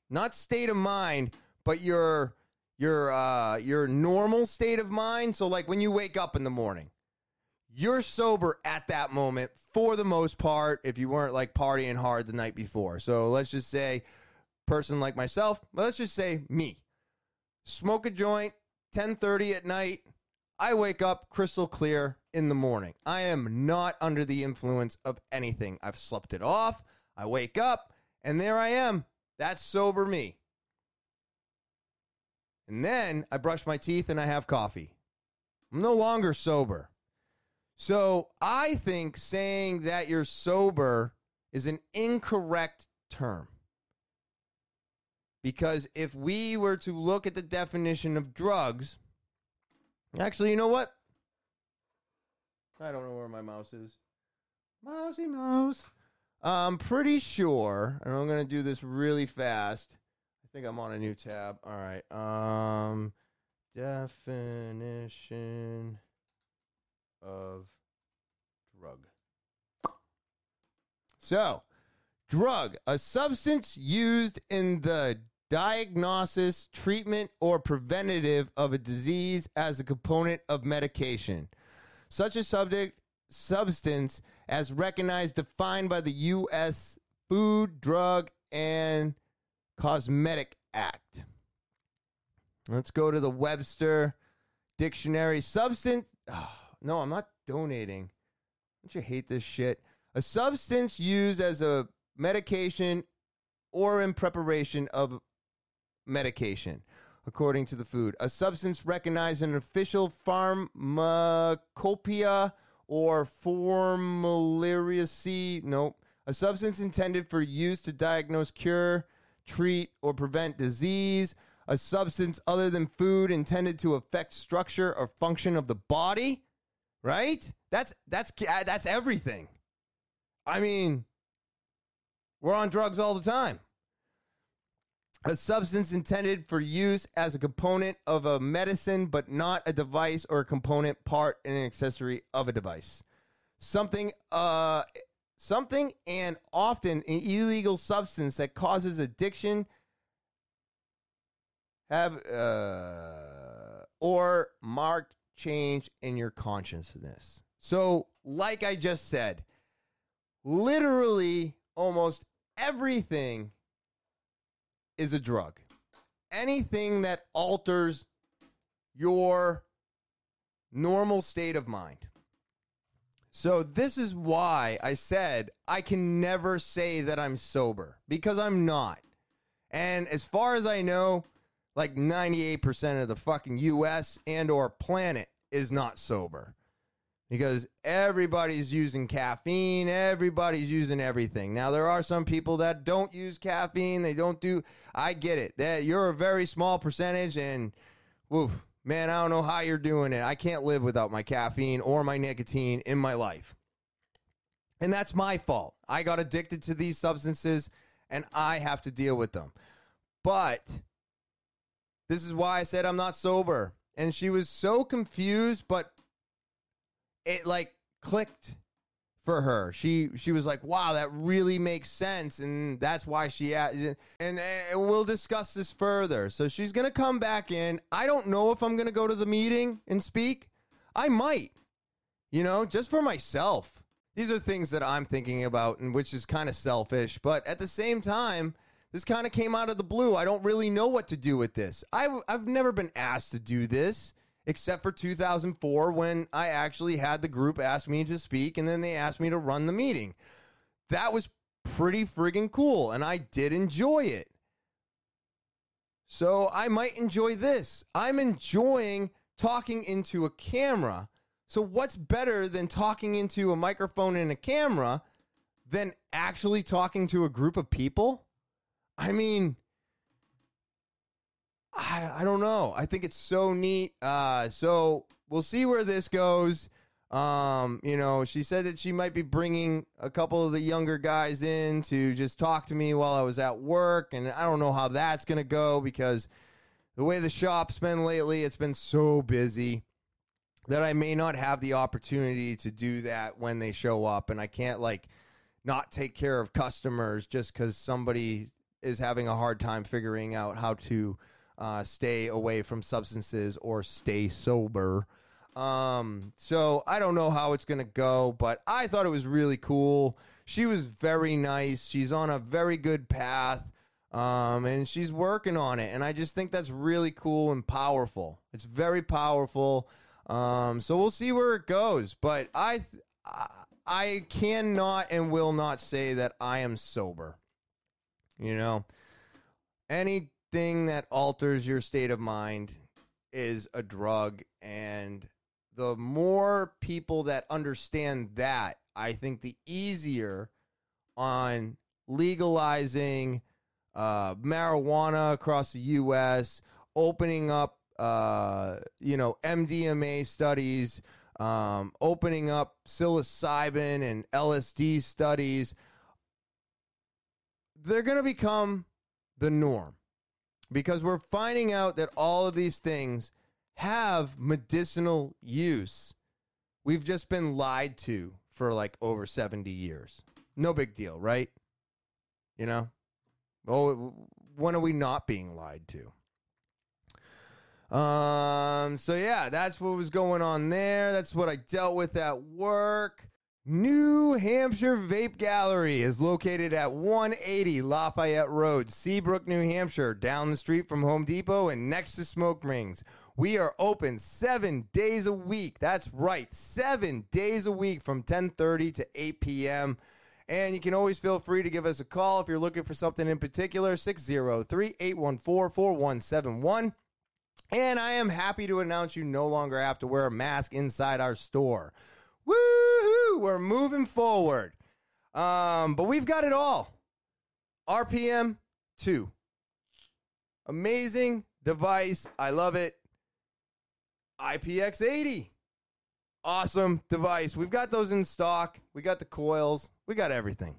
S1: not state of mind, but your your uh your normal state of mind. So like when you wake up in the morning, you're sober at that moment for the most part if you weren't like partying hard the night before. So let's just say person like myself, let's just say me. Smoke a joint 10:30 at night. I wake up crystal clear in the morning. I am not under the influence of anything. I've slept it off. I wake up and there I am. That's sober me. And then I brush my teeth and I have coffee. I'm no longer sober. So I think saying that you're sober is an incorrect term. Because if we were to look at the definition of drugs, actually, you know what? I don't know where my mouse is. Mousy mouse. I'm pretty sure, and I'm going to do this really fast. I think I'm on a new tab. All right. Um, definition of drug. So, drug, a substance used in the diagnosis, treatment, or preventative of a disease as a component of medication. Such a subject substance as recognized defined by the US Food, Drug, and Cosmetic Act. Let's go to the Webster Dictionary. Substance. Oh, no, I'm not donating. Don't you hate this shit? A substance used as a medication or in preparation of medication, according to the food. A substance recognized in an official pharmacopoeia or formulary. Nope. A substance intended for use to diagnose, cure, treat, or prevent disease. A substance other than food intended to affect structure or function of the body. Right? That's that's that's everything. I mean, we're on drugs all the time a substance intended for use as a component of a medicine, but not a device or a component part and an accessory of a device. Something, uh, something, and often an illegal substance that causes addiction, have uh, or marked change in your consciousness. So, like I just said, literally almost everything is a drug. Anything that alters your normal state of mind. So, this is why I said I can never say that I'm sober because I'm not. And as far as I know, like 98% of the fucking US and or planet is not sober because everybody's using caffeine, everybody's using everything. Now there are some people that don't use caffeine, they don't do I get it. That you're a very small percentage and woof, man, I don't know how you're doing it. I can't live without my caffeine or my nicotine in my life. And that's my fault. I got addicted to these substances and I have to deal with them. But this is why I said I'm not sober. And she was so confused, but it like clicked for her. She she was like, "Wow, that really makes sense," and that's why she and, and we'll discuss this further. So she's gonna come back in. I don't know if I'm gonna go to the meeting and speak. I might you know, just for myself. These are things that I'm thinking about, and which is kind of selfish. But at the same time, this kind of came out of the blue. I don't really know what to do with this. I've, I've never been asked to do this except for 2004 when I actually had the group ask me to speak and then they asked me to run the meeting. That was pretty friggin' cool and I did enjoy it. So I might enjoy this. I'm enjoying talking into a camera. So what's better than talking into a microphone and a camera than actually talking to a group of people? I mean, I, I don't know. I think it's so neat. Uh, so we'll see where this goes. Um, you know, she said that she might be bringing a couple of the younger guys in to just talk to me while I was at work, and I don't know how that's gonna go because the way the shop's been lately, it's been so busy that I may not have the opportunity to do that when they show up, and I can't like not take care of customers just because somebody is having a hard time figuring out how to uh, stay away from substances or stay sober. Um, so I don't know how it's going to go, but I thought it was really cool. She was very nice. She's on a very good path. Um, and she's working on it. And I just think that's really cool and powerful. It's very powerful. Um, so we'll see where it goes. But I, th- I cannot and will not say that I am sober. You know, anything that alters your state of mind is a drug. And the more people that understand that, I think the easier on legalizing uh, marijuana across the U.S., opening up, uh, you know, MDMA studies, um, opening up psilocybin and LSD studies, they're going to become the norm because we're finding out that all of these things have medicinal use. We've just been lied to for like over 70 years. No big deal, right? You know? Oh, when are we not being lied to? Um, so yeah, that's what was going on there. That's what I dealt with at work. New Hampshire Vape Gallery is located at 180 Lafayette Road, Seabrook, New Hampshire, down the street from Home Depot and next to Smoke Rings. We are open 7 days a week. That's right, 7 days a week from 10:30 to 8 p.m. And you can always feel free to give us a call if you're looking for something in particular 603-814-4171. And I am happy to announce you no longer have to wear a mask inside our store. Woohoo! We're moving forward. Um, but we've got it all. RPM 2. Amazing device. I love it. IPX80. Awesome device. We've got those in stock. We got the coils. We got everything.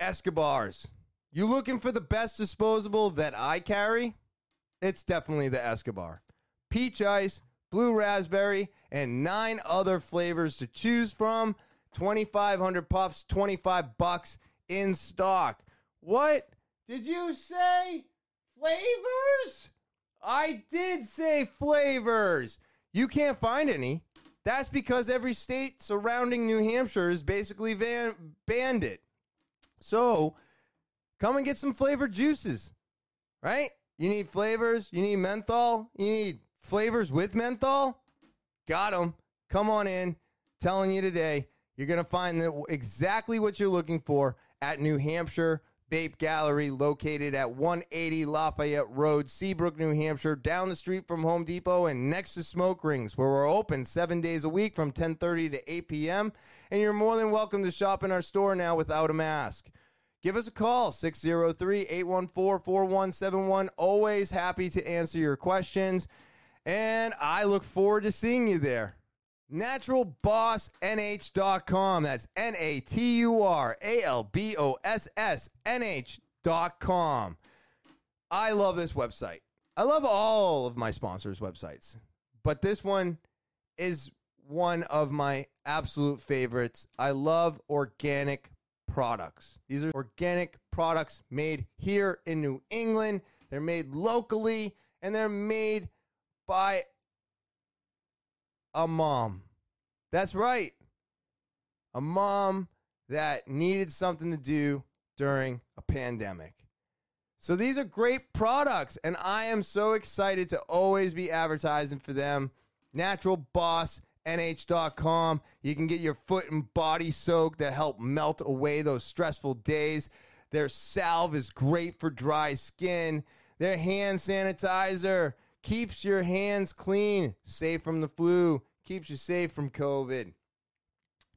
S1: Esco Bars. You looking for the best disposable that I carry? It's definitely the Esco Bar. Peach ice, blue raspberry, and nine other flavors to choose from. 2500 puffs, 25 bucks in stock. What did you say? Flavors? I did say flavors. You can't find any. That's because every state surrounding New Hampshire is basically van- banned it. So, come and get some flavored juices, right? You need flavors, you need menthol, you need flavors with menthol. Got them. Come on in. Telling you today, you're going to find the, exactly what you're looking for at New Hampshire Vape Gallery, located at 180 Lafayette Road, Seabrook, New Hampshire, down the street from Home Depot and next to Smoke Rings, where we're open seven days a week from 10:30 to 8 p.m. And you're more than welcome to shop in our store now without a mask. Give us a call, 603 814 4171. Always happy to answer your questions. And I look forward to seeing you there. NaturalBossNH.com. That's N A T U R A L B O S S N H.com. I love this website. I love all of my sponsors' websites, but this one is one of my absolute favorites. I love organic products. These are organic products made here in New England. They're made locally and they're made by a mom. That's right. A mom that needed something to do during a pandemic. So these are great products, and I am so excited to always be advertising for them. NaturalBossNH.com. You can get your foot and body soaked to help melt away those stressful days. Their salve is great for dry skin. Their hand sanitizer keeps your hands clean, safe from the flu, keeps you safe from COVID.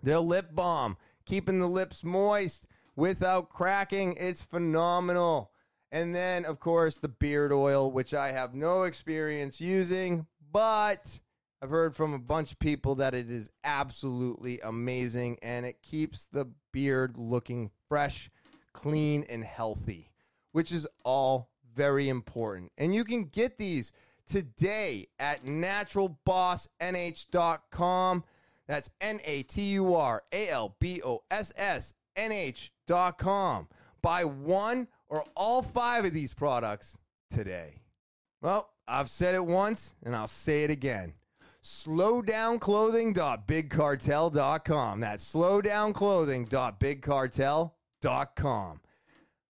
S1: Their lip balm, keeping the lips moist without cracking. It's phenomenal. And then, of course, the beard oil, which I have no experience using, but I've heard from a bunch of people that it is absolutely amazing and it keeps the beard looking fresh, clean, and healthy, which is all very important. And you can get these today at naturalbossnh.com. That's N A T U R A L B O S S N H.com. Buy one or all five of these products today. Well, I've said it once and I'll say it again. Slowdownclothing.bigcartel.com. That's slowdownclothing.bigcartel.com.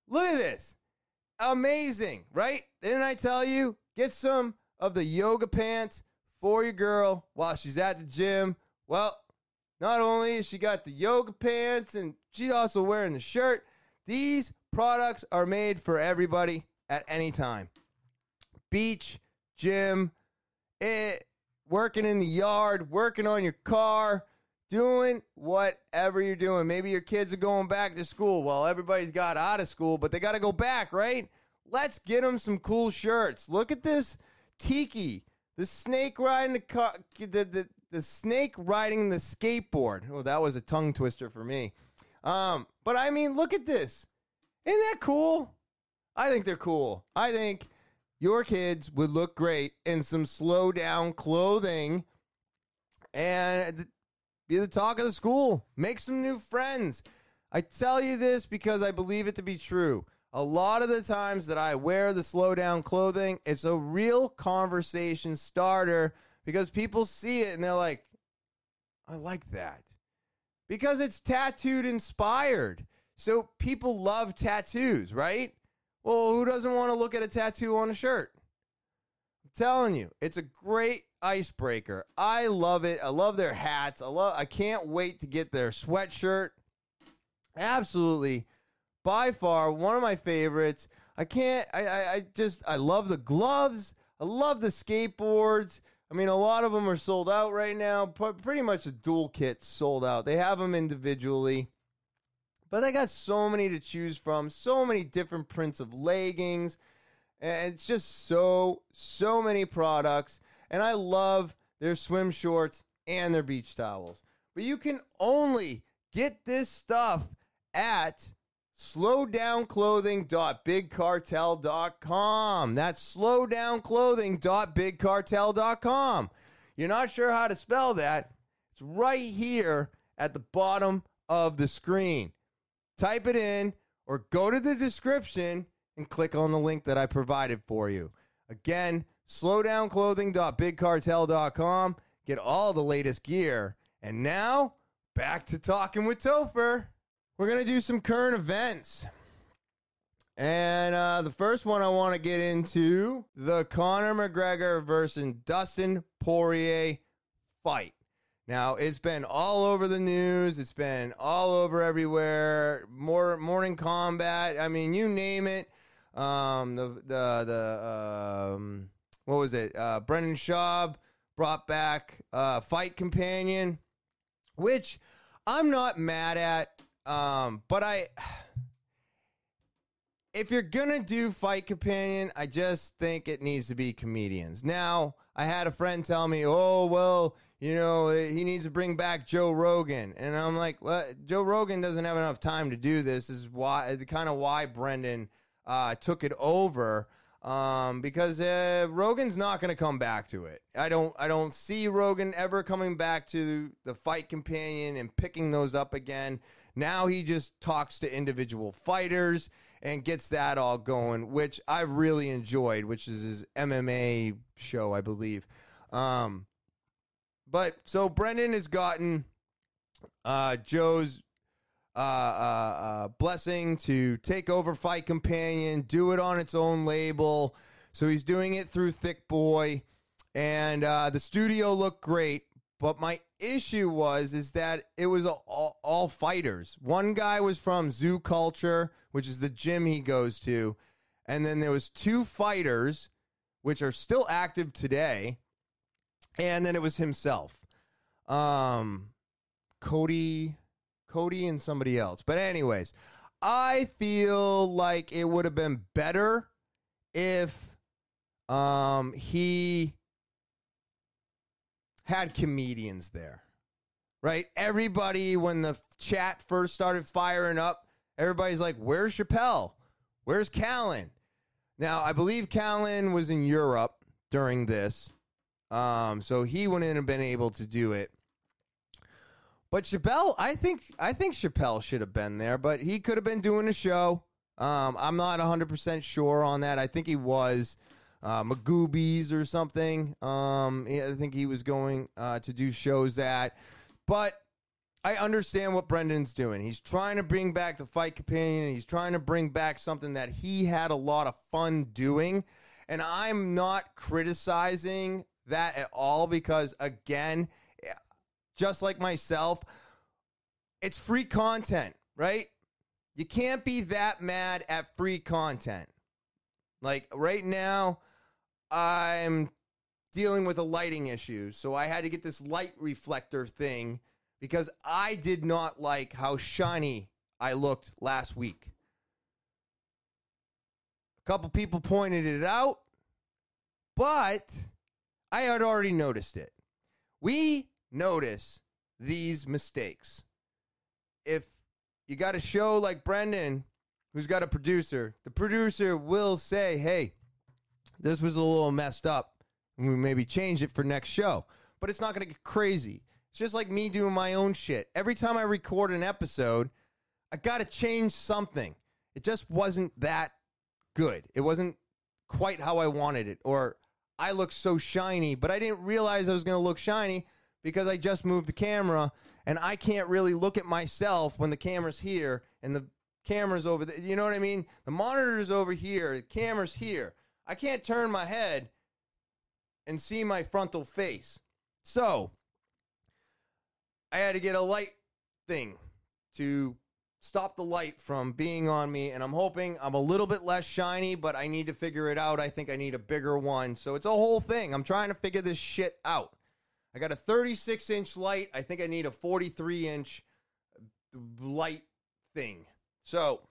S1: Look at this. Amazing, right? Didn't I tell you? Get some of the yoga pants for your girl while she's at the gym. Well, not only is she got the yoga pants and she's also wearing the shirt, these products are made for everybody at any time. Beach, gym, it, working in the yard, working on your car, doing whatever you're doing. Maybe your kids are going back to school. Well, everybody's got out of school, but they got to go back, right? Let's get them some cool shirts. Look at this Tiki, the snake riding the car, the, the, the snake riding the skateboard. Oh, that was a tongue twister for me. Um, but I mean, look at this. Isn't that cool? I think they're cool. I think your kids would look great in some slow down clothing and be the talk of the school. Make some new friends. I tell you this because I believe it to be true. A lot of the times that I wear the slow down clothing, it's a real conversation starter because people see it and they're like, I like that. Because it's tattooed inspired. So people love tattoos, right? Well, who doesn't want to look at a tattoo on a shirt? I'm telling you, it's a great icebreaker. I love it. I love their hats. I love I can't wait to get their sweatshirt. Absolutely. By far one of my favorites. I can't I, I, I just I love the gloves. I love the skateboards. I mean, a lot of them are sold out right now. But pretty much the dual kits sold out. They have them individually. But they got so many to choose from, so many different prints of leggings. And it's just so, so many products. And I love their swim shorts and their beach towels. But you can only get this stuff at slowdownclothing.bigcartel.com. That's slowdownclothing.bigcartel.com. You're not sure how to spell that? It's right here at the bottom of the screen. Type it in or go to the description and click on the link that I provided for you. Again, slowdownclothing.bigcartel.com. Get all the latest gear. And now, back to talking with Topher. We're going to do some current events. And uh, the first one I want to get into the Conor McGregor versus Dustin Poirier fight. Now it's been all over the news. It's been all over everywhere. More Morning Kombat. I mean, you name it. Um, the the the um, what was it? Uh, Brendan Schaub brought back uh, Fight Companion, which I'm not mad at. Um, but I, if you're gonna do Fight Companion, I just think it needs to be comedians. Now, I had a friend tell me, "Oh, well, you know, he needs to bring back Joe Rogan," and I'm like, "Well, Joe Rogan doesn't have enough time to do this. this is why, the kind of why Brendan uh, took it over." Um, because uh, Rogan's not going to come back to it. I don't. I don't see Rogan ever coming back to the fight companion and picking those up again. Now he just talks to individual fighters and gets that all going, which I really enjoyed, which is his MMA show, I believe. Um, but so Brendan has gotten uh, Joe's uh, uh, uh, blessing to take over Fight Companion, do it on its own label. So he's doing it through Thiccc Boy, and uh, the studio looked great. But my issue was is that it was all, all fighters. One guy was from Zoo Culture, which is the gym he goes to, and then there was two fighters, which are still active today, and then it was himself, um, Cody, Cody, and somebody else. But anyways, I feel like it would have been better if um he had comedians there. Right? Everybody, when the chat first started firing up, everybody's like, Where's Chappelle? Where's Callen? Now, I believe Callen was in Europe during this. Um, so he wouldn't have been able to do it. But Chappelle, I think I think Chappelle should have been there, but he could have been doing a show. Um, I'm not 100% sure on that. I think he was uh, Magoobies or something. Um, I think he was going uh, to do shows at. But I understand what Brendan's doing. He's trying to bring back the fight companion. He's trying to bring back something that he had a lot of fun doing. And I'm not criticizing that at all because, again, just like myself, it's free content, right? You can't be that mad at free content. Like right now, I'm dealing with a lighting issue. So I had to get this light reflector thing because I did not like how shiny I looked last week. A couple people pointed it out, but I had already noticed it. We notice these mistakes. If you got a show like Brendan, who's got a producer, the producer will say, hey, this was a little messed up. We maybe change it for next show. But it's not going to get crazy. It's just like me doing my own shit. Every time I record an episode, I got to change something. It just wasn't that good. It wasn't quite how I wanted it. Or I look so shiny, but I didn't realize I was going to look shiny because I just moved the camera and I can't really look at myself when the camera's here and the camera's over there. You know what I mean? The monitor's over here, the camera's here. I can't turn my head and see my frontal face. So I had to get a light thing to stop the light from being on me. And I'm hoping I'm a little bit less shiny, but I need to figure it out. I think I need a bigger one. So it's a whole thing. I'm trying to figure this shit out. I got a 36 inch light. I think I need a 43 inch light thing. So,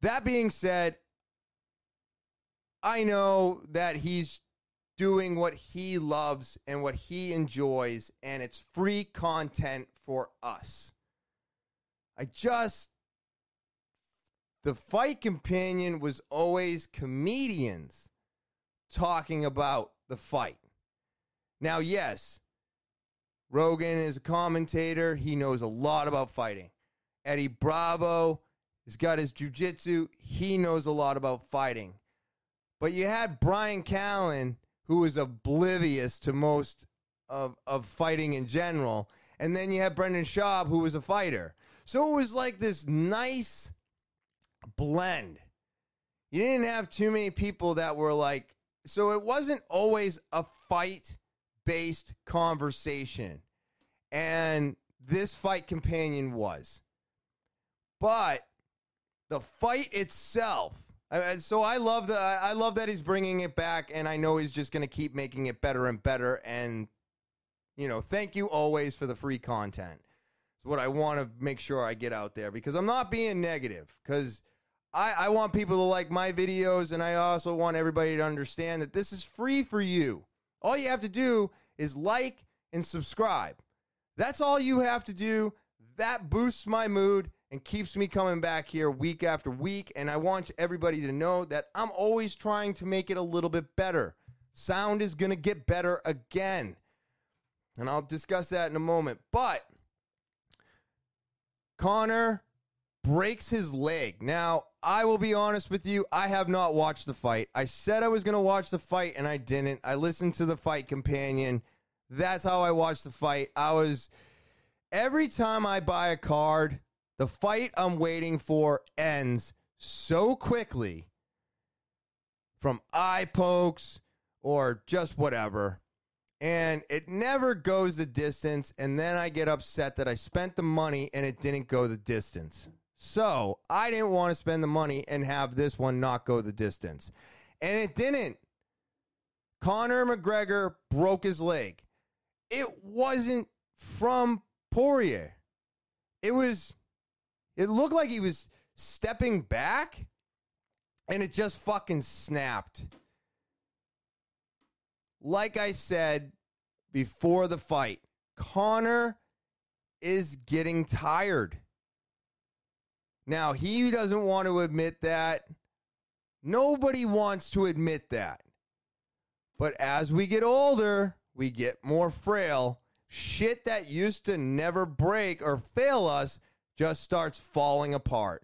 S1: that being said, I know that he's doing what he loves and what he enjoys, and it's free content for us. I just, the fight companion was always comedians talking about the fight. Now, yes, Rogan is a commentator, he knows a lot about fighting. Eddie Bravo has got his jujitsu, he knows a lot about fighting. But you had Brian Callen, who was oblivious to most of, of fighting in general. And then you had Brendan Schaub, who was a fighter. So it was like this nice blend. You didn't have too many people that were like, so it wasn't always a fight based conversation. And this fight companion was. But the fight itself so I love the I love that he's bringing it back, and I know he's just going to keep making it better and better. And you know, thank you always for the free content. It's what I want to make sure I get out there because I'm not being negative. Because I I want people to like my videos, and I also want everybody to understand that this is free for you. All you have to do is like and subscribe. That's all you have to do. That boosts my mood and keeps me coming back here week after week. And I want everybody to know that I'm always trying to make it a little bit better. Sound is going to get better again. And I'll discuss that in a moment. But Conor breaks his leg. Now, I will be honest with you, I have not watched the fight. I said I was going to watch the fight and I didn't. I listened to the fight companion. That's how I watched the fight. I was every time I buy a card, the fight I'm waiting for ends so quickly from eye pokes or just whatever. And it never goes the distance. And then I get upset that I spent the money and it didn't go the distance. So I didn't want to spend the money and have this one not go the distance. And it didn't. Conor McGregor broke his leg. It wasn't from Poirier. It was, it looked like he was stepping back and it just fucking snapped. Like I said before the fight, Conor is getting tired. Now, he doesn't want to admit that. Nobody wants to admit that. But as we get older, we get more frail. Shit that used to never break or fail us just starts falling apart.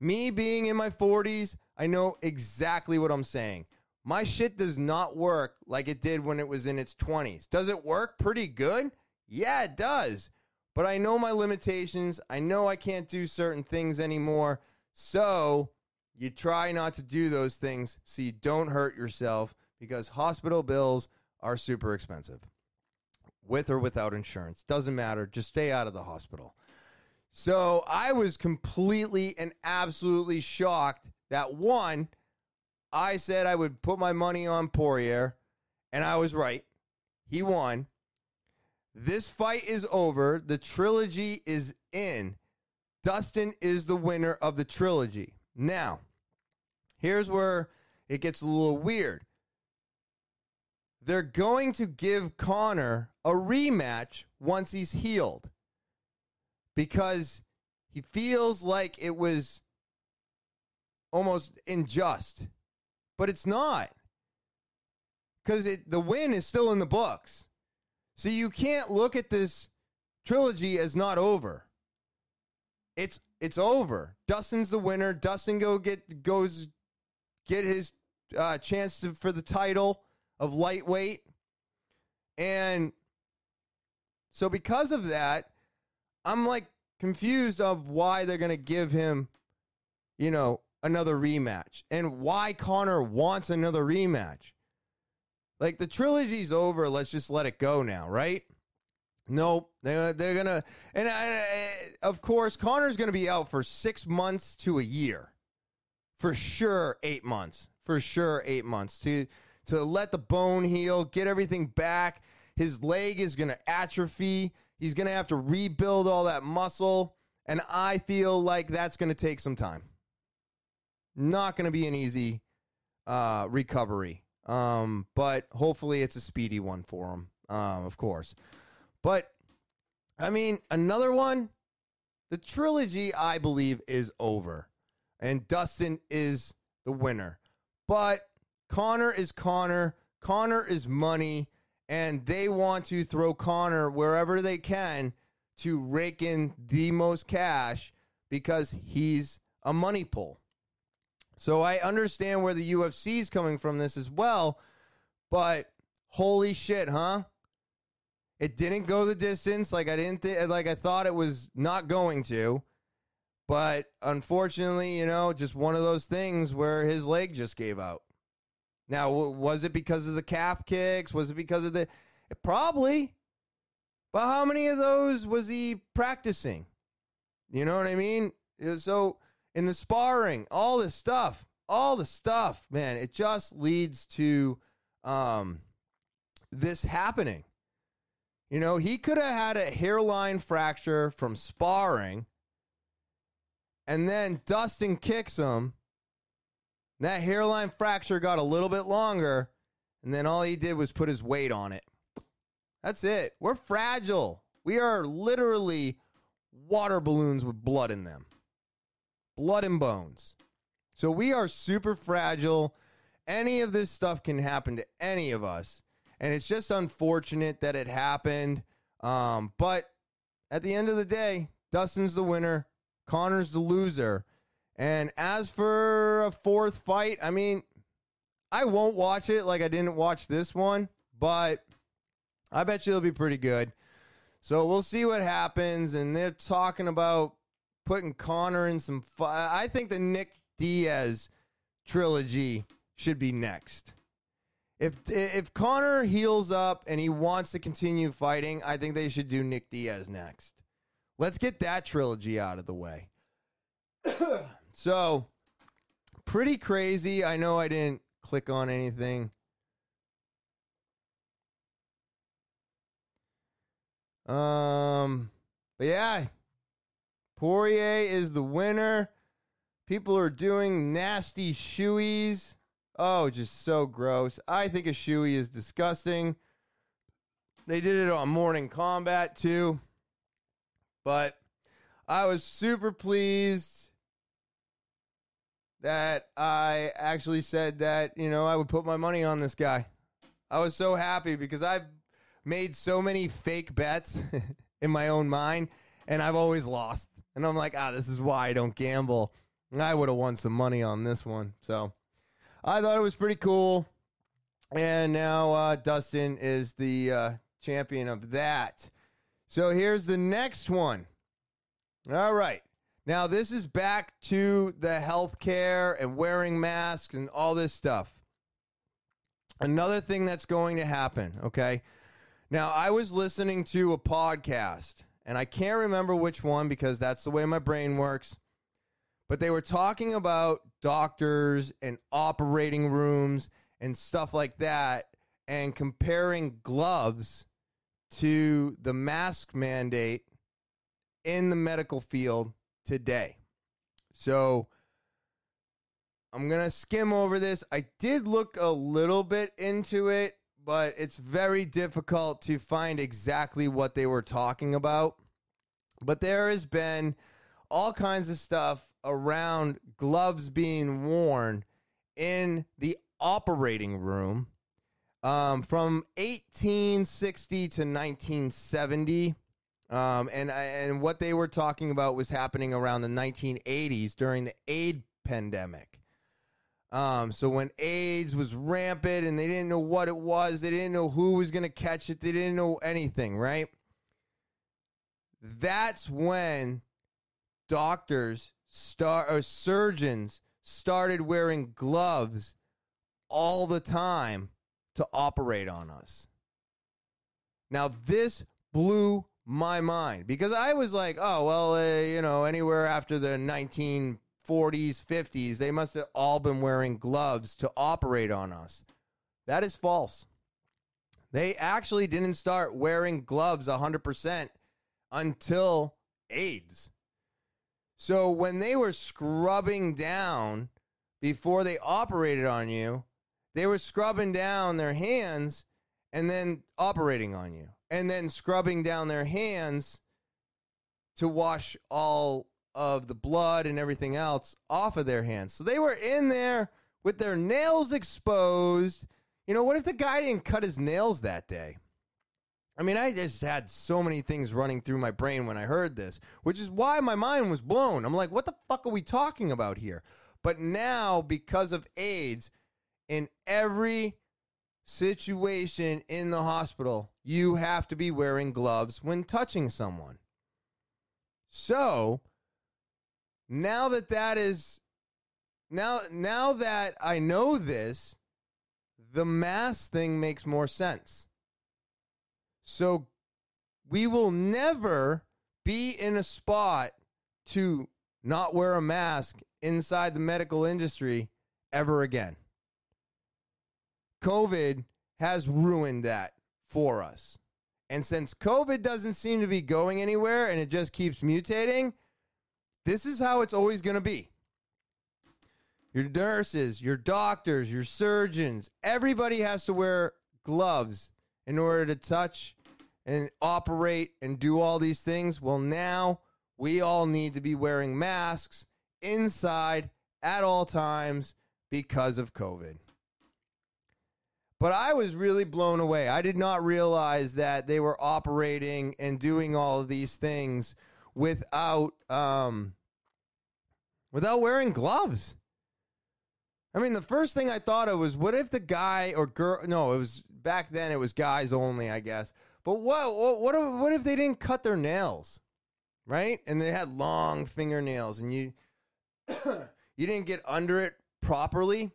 S1: Me being in my 40s, I know exactly what I'm saying. My shit does not work like it did when it was in its 20s. Does it work pretty good? Yeah, it does. But I know my limitations. I know I can't do certain things anymore. So you try not to do those things so you don't hurt yourself because hospital bills are super expensive. With or without insurance. Doesn't matter. Just stay out of the hospital. So I was completely and absolutely shocked that one, I said I would put my money on Poirier, and I was right. He won. This fight is over. The trilogy is in. Dustin is the winner of the trilogy. Now, here's where it gets a little weird. They're going to give Conor a rematch once he's healed because he feels like it was almost unjust, but it's not because the win is still in the books. So you can't look at this trilogy as not over. It's it's over. Dustin's the winner. Dustin go get goes get his uh, chance to, for the title of lightweight, and so because of that, I'm like confused of why they're gonna give him, you know, another rematch and why Conor wants another rematch. Like the trilogy's over. Let's just let it go now, right? Nope. They're, they're gonna, and I, of course, Conor's gonna be out for six months to a year, for sure. Eight months, for sure. Eight months to to let the bone heal, get everything back. His leg is gonna atrophy. He's gonna have to rebuild all that muscle, and I feel like that's gonna take some time. Not gonna be an easy uh, recovery. Um, but hopefully it's a speedy one for him, um, of course. But I mean, another one, the trilogy, I believe, is over. And Dustin is the winner. But Conor is Conor. Conor is money. And they want to throw Conor wherever they can to rake in the most cash because he's a money pull. So I understand where the UFC is coming from this as well, but holy shit, huh? It didn't go the distance like I didn't th- like I thought it was not going to. But unfortunately, you know, just one of those things where his leg just gave out. Now, was it because of the calf kicks? Was it because of the probably? But how many of those was he practicing? You know what I mean? So in the sparring, all this stuff, all the stuff, man, it just leads to um, this happening. You know, he could have had a hairline fracture from sparring, and then Dustin kicks him. That hairline fracture got a little bit longer, and then all he did was put his weight on it. That's it. We're fragile. We are literally water balloons with blood in them blood and bones. So we are super fragile. Any of this stuff can happen to any of us. And it's just unfortunate that it happened. Um, but at the end of the day, Dustin's the winner, Conor's the loser. And as for a fourth fight, I mean, I won't watch it like I didn't watch this one, but I bet you it'll be pretty good. So we'll see what happens. And they're talking about putting Conor in some. I think the Nick Diaz trilogy should be next. If if Conor heals up and he wants to continue fighting, I think they should do Nick Diaz next. Let's get that trilogy out of the way. so, pretty crazy. I know I didn't click on anything. Um, but yeah, Poirier is the winner. People are doing nasty shoeies. Oh, just so gross. I think a shoey is disgusting. They did it on Morning Kombat too. But I was super pleased that I actually said that, you know, I would put my money on this guy. I was so happy because I've made so many fake bets in my own mind and I've always lost. And I'm like, ah, this is why I don't gamble. And I would have won some money on this one. So I thought it was pretty cool. And now uh, Dustin is the uh, champion of that. So here's the next one. All right. Now, this is back to the healthcare and wearing masks and all this stuff. Another thing that's going to happen, okay? Now, I was listening to a podcast, and I can't remember which one because that's the way my brain works. But they were talking about doctors and operating rooms and stuff like that and comparing gloves to the mask mandate in the medical field today. So I'm going to skim over this. I did look a little bit into it, but it's very difficult to find exactly what they were talking about. But there has been all kinds of stuff around gloves being worn in the operating room um, from 1860 to 1970. Um, and and what they were talking about was happening around the 1980s during the AIDS pandemic. Um, so when AIDS was rampant and they didn't know what it was, they didn't know who was going to catch it, they didn't know anything, right? That's when doctors start or surgeons started wearing gloves all the time to operate on us. Now, this blew my mind because I was like, oh, well, uh, you know, anywhere after the 1940s, 50s, they must have all been wearing gloves to operate on us. That is false. They actually didn't start wearing gloves 100% until AIDS. So when they were scrubbing down before they operated on you, they were scrubbing down their hands and then operating on you, and then scrubbing down their hands to wash all of the blood and everything else off of their hands. So they were in there with their nails exposed. You know, what if the guy didn't cut his nails that day? I mean, I just had so many things running through my brain when I heard this, which is why my mind was blown. I'm like, what the fuck are we talking about here? But now, because of AIDS, in every situation in the hospital, you have to be wearing gloves when touching someone. So, now that that is now now that I know this, the mask thing makes more sense. So, we will never be in a spot to not wear a mask inside the medical industry ever again. COVID has ruined that for us. And since COVID doesn't seem to be going anywhere and it just keeps mutating, this is how it's always going to be. Your nurses, your doctors, your surgeons, everybody has to wear gloves in order to touch and operate and do all these things. Well, now we all need to be wearing masks inside at all times because of COVID. But I was really blown away. I did not realize that they were operating and doing all of these things without um, without wearing gloves. I mean, the first thing I thought of was, what if the guy or girl? No, it was back then it was guys only, I guess. But what what if, what if they didn't cut their nails, right? And they had long fingernails, and you you didn't get under it properly.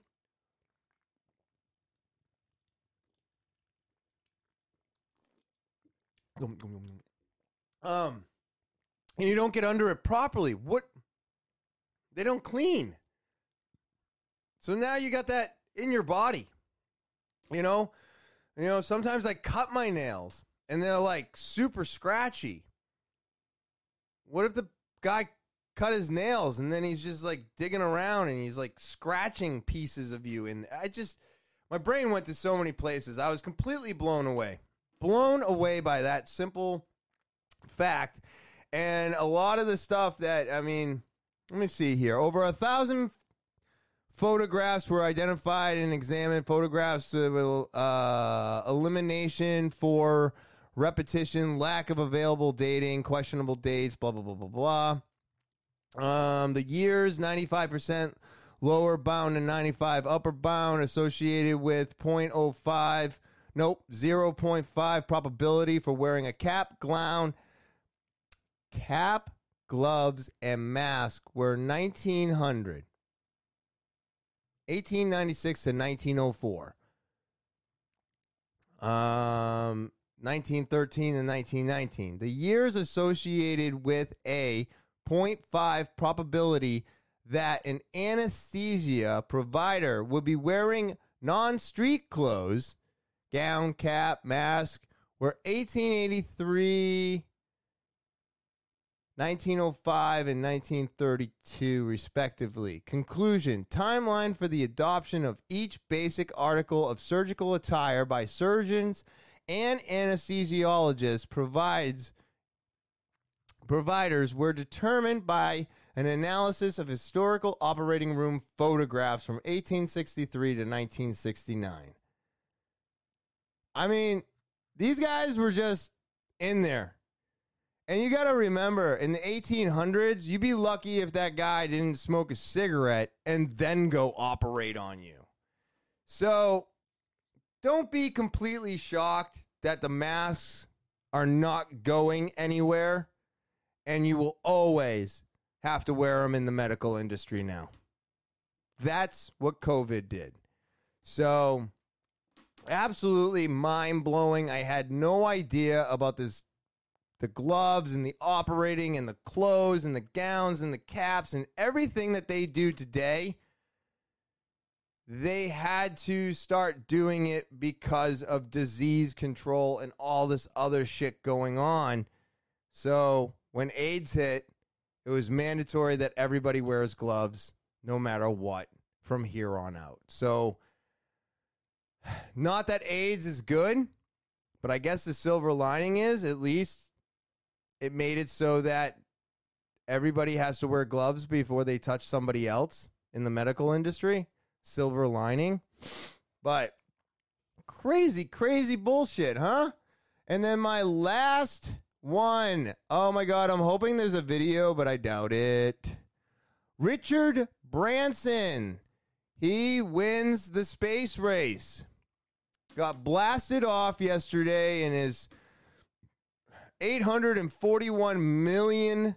S1: Um, and you don't get under it properly. What? They don't clean. So now you got that in your body. You know, you know. Sometimes I cut my nails and they're like super scratchy. What if the guy cut his nails and then he's just like digging around and he's like scratching pieces of you? And I just, my brain went to so many places. I was completely blown away, blown away by that simple fact. And a lot of the stuff that, I mean, let me see here. Over a thousand photographs were identified and examined. Photographs with uh, elimination for repetition, lack of available dating, questionable dates, blah, blah, blah, blah, blah. Um, the years, 95% lower bound and 95 upper bound associated with 0.05, nope, 0.5 probability for wearing a cap, gown, cap, gloves, and mask were 1900. 1896 to 1904. Um, 1913 and 1919. The years associated with a 0.5 probability that an anesthesia provider would be wearing non street clothes, gown, cap, mask, were 1883 1905 and 1932, respectively. Conclusion Timeline for the adoption of each basic article of surgical attire by surgeons and anesthesiologists provides providers were determined by an analysis of historical operating room photographs from 1863 to 1969. I mean, these guys were just in there and you got to remember, in the 1800s, you'd be lucky if that guy didn't smoke a cigarette and then go operate on you. So don't be completely shocked that the masks are not going anywhere, and you will always have to wear them in the medical industry now. That's what COVID did. So, absolutely mind blowing. I had no idea about this the gloves and the operating and the clothes and the gowns and the caps and everything that they do today, they had to start doing it because of disease control and all this other shit going on. So when AIDS hit, it was mandatory that everybody wears gloves no matter what from here on out. So, not that AIDS is good, but I guess the silver lining is at least it made it so that everybody has to wear gloves before they touch somebody else in the medical industry. Silver lining. But crazy, crazy bullshit, huh? And then my last one. Oh my God, I'm hoping there's a video, but I doubt it. Richard Branson. He wins the space race. Got blasted off yesterday in his 841 million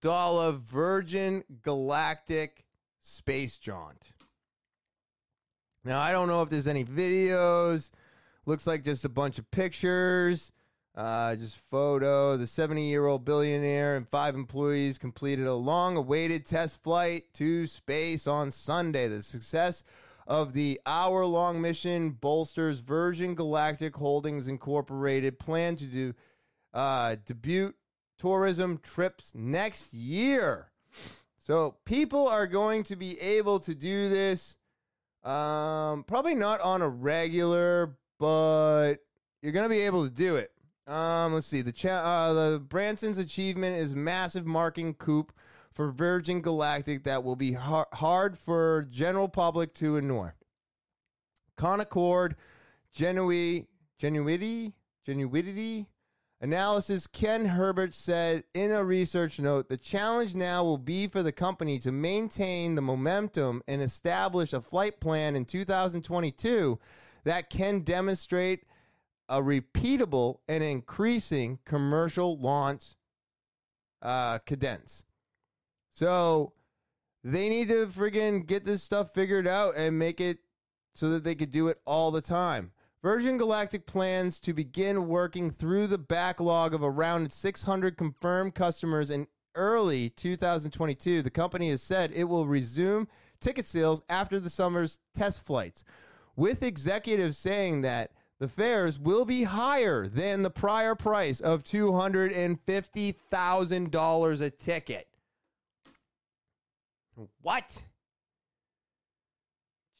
S1: dollar Virgin Galactic space jaunt. Now I don't know if there's any videos. Looks like just a bunch of pictures. Uh, just photo. The 70 year old billionaire and five employees completed a long awaited test flight to space on Sunday. The success of the hour long mission bolsters Virgin Galactic Holdings Incorporated plan to do uh, debut tourism trips next year. So people are going to be able to do this. Um, probably not on a regular, but you're going to be able to do it. Um, let's see. The cha- uh, the Branson's achievement is massive marking coup for Virgin Galactic that will be har- hard for general public to ignore. Canaccord, Genuity, Genuity, Genuity Analysis Ken Herbert said in a research note the challenge now will be for the company to maintain the momentum and establish a flight plan in 2022 that can demonstrate a repeatable and increasing commercial launch uh, cadence. So they need to friggin' get this stuff figured out and make it so that they could do it all the time. Virgin Galactic plans to begin working through the backlog of around 600 confirmed customers in early 2022. The company has said it will resume ticket sales after the summer's test flights, with executives saying that the fares will be higher than the prior price of $250,000 a ticket. What?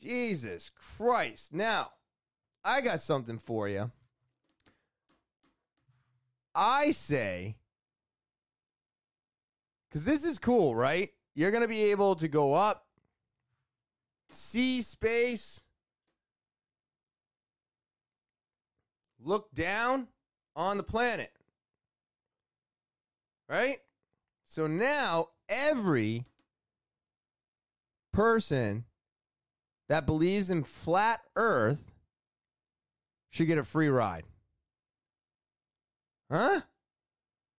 S1: Jesus Christ. Now, I got something for you. I say, because this is cool, right? You're going to be able to go up, see space, look down on the planet. Right? So now every person that believes in flat earth should get a free ride. Huh?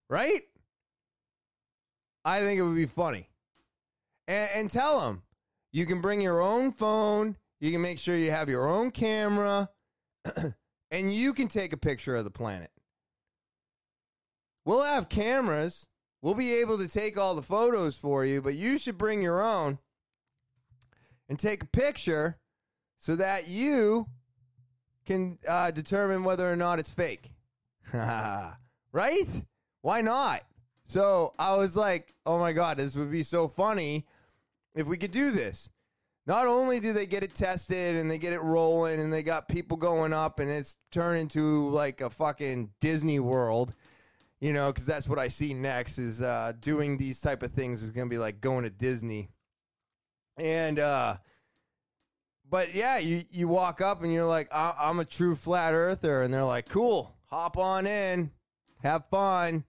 S1: Right? I think it would be funny. And, and tell them you can bring your own phone, you can make sure you have your own camera, and you can take a picture of the planet. We'll have cameras. We'll be able to take all the photos for you, but you should bring your own and take a picture so that you can uh, determine whether or not it's fake. right? Why not? So I was like, oh my God, this would be so funny if we could do this. Not only do they get it tested and they get it rolling and they got people going up and it's turned into like a fucking Disney World, you know, because that's what I see next is uh, doing these type of things is going to be like going to Disney. And, uh, but yeah, you, you walk up and you're like, I'm a true flat earther. And they're like, cool, hop on in, have fun.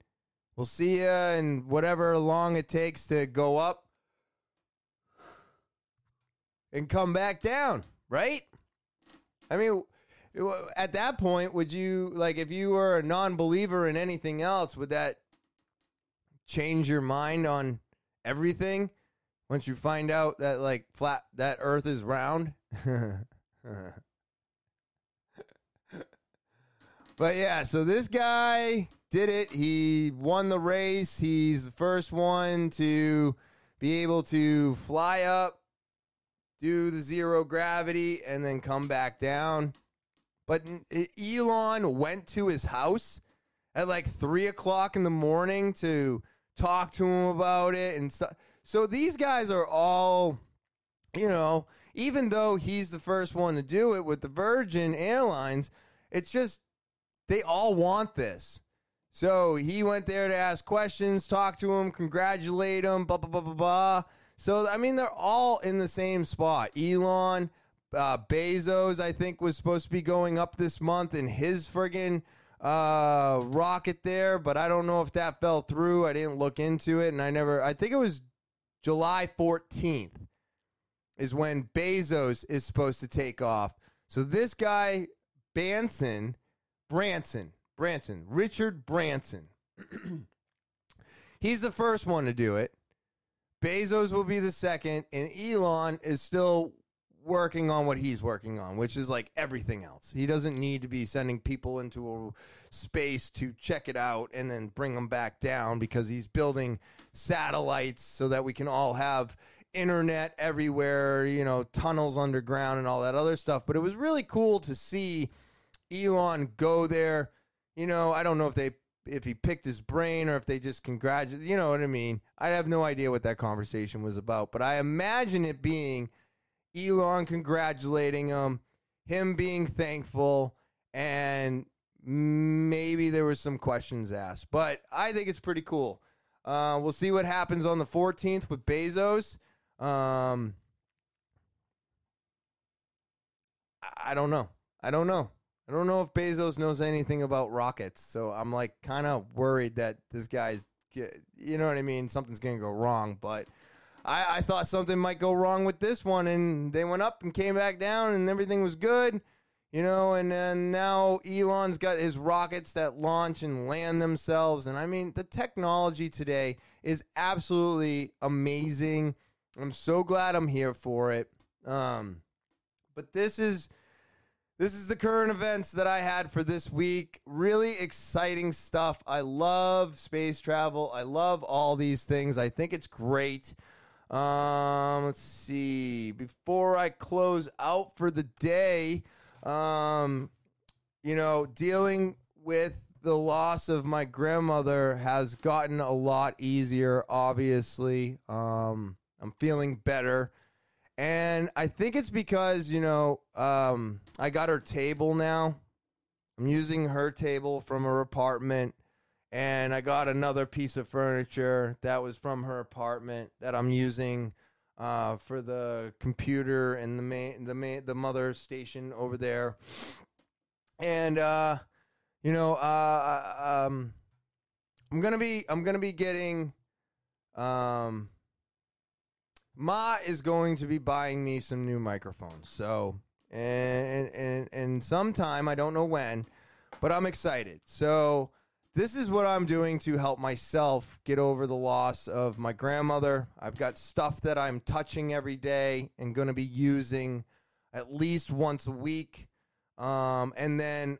S1: We'll see you in whatever long it takes to go up and come back down, right? I mean, at that point, would you like if you were a non-believer in anything else, would that change your mind on everything once you find out that like flat that earth is round? but yeah, so this guy did it. He won the race. He's the first one to be able to fly up do the zero gravity, and then come back down. But Elon went to his house at like three o'clock in the morning to talk to him about it. And so, so these guys are all, you know, even though he's the first one to do it with the Virgin Airlines, it's just they all want this. So he went there to ask questions, talk to him, congratulate him, blah, blah, blah, blah, blah. So I mean, they're all in the same spot. Elon, uh, Bezos, I think was supposed to be going up this month in his friggin' uh, rocket there, but I don't know if that fell through. I didn't look into it, and I never. I think it was July 14th is when Bezos is supposed to take off. So this guy, Branson, Branson, Branson, Richard Branson. he's the first one to do it. Bezos will be the second, and Elon is still working on what he's working on, which is like everything else. He doesn't need to be sending people into a space to check it out and then bring them back down because he's building satellites so that we can all have internet everywhere, you know, tunnels underground and all that other stuff. But it was really cool to see Elon go there. You know, I don't know if they if he picked his brain or if they just congratulate. You know what I mean? I have no idea what that conversation was about, but I imagine it being Elon congratulating him, him being thankful, and maybe there was some questions asked. But I think it's pretty cool. Uh, we'll see what happens on the 14th with Bezos. Um, I don't know. I don't know. I don't know if Bezos knows anything about rockets, so I'm like kind of worried that this guy's, you know what I mean? Something's gonna go wrong. But I, I thought something might go wrong with this one, and they went up and came back down, and everything was good. You know, and then now Elon's got his rockets that launch and land themselves. And I mean, the technology today is absolutely amazing. I'm so glad I'm here for it. Um, but this is this is the current events that I had for this week. Really exciting stuff. I love space travel. I love all these things. I think it's great. Um, let's see. Before I close out for the day, um, you know, dealing with the loss of my grandmother has gotten a lot easier, obviously. Um, I'm feeling better. And I think it's because, you know, um, I got her table now. I'm using her table from her apartment. And I got another piece of furniture that was from her apartment that I'm using uh, for the computer and the main, the main, the mother station over there. And uh, you know, uh, um, I'm gonna be, I'm gonna be getting, um, Ma is going to be buying me some new microphones. So, and and and sometime I don't know when, but I'm excited. So, this is what I'm doing to help myself get over the loss of my grandmother. I've got stuff that I'm touching every day and going to be using at least once a week. Um, and then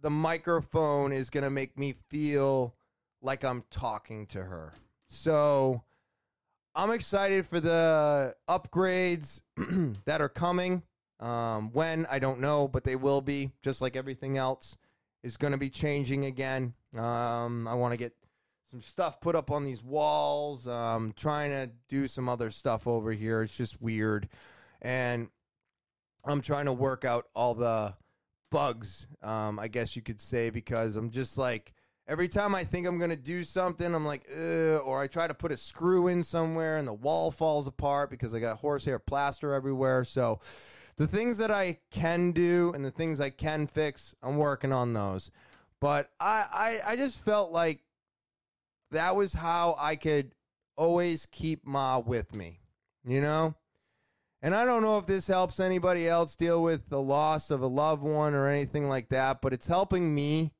S1: the microphone is going to make me feel like I'm talking to her. So, I'm excited for the upgrades that are coming. Um, when I don't know, but they will be. Just like everything else is going to be changing again. Um, I want to get some stuff put up on these walls. Um, trying to do some other stuff over here. It's just weird, and I'm trying to work out all the bugs. Um, I guess you could say because I'm just like Every time I think I'm to do something, I'm like, or I try to put a screw in somewhere and the wall falls apart because I got horsehair plaster everywhere. So the things that I can do and the things I can fix, I'm working on those. But I, I, I just felt like that was how I could always keep Ma with me, you know? And I don't know if this helps anybody else deal with the loss of a loved one or anything like that, but it's helping me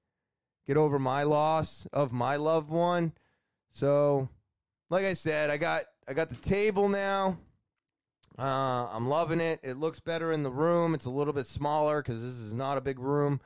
S1: get over my loss of my loved one. So, like I said, I got I got the table now. Uh, I'm loving it. It looks better in the room. It's a little bit smaller because this is not a big room,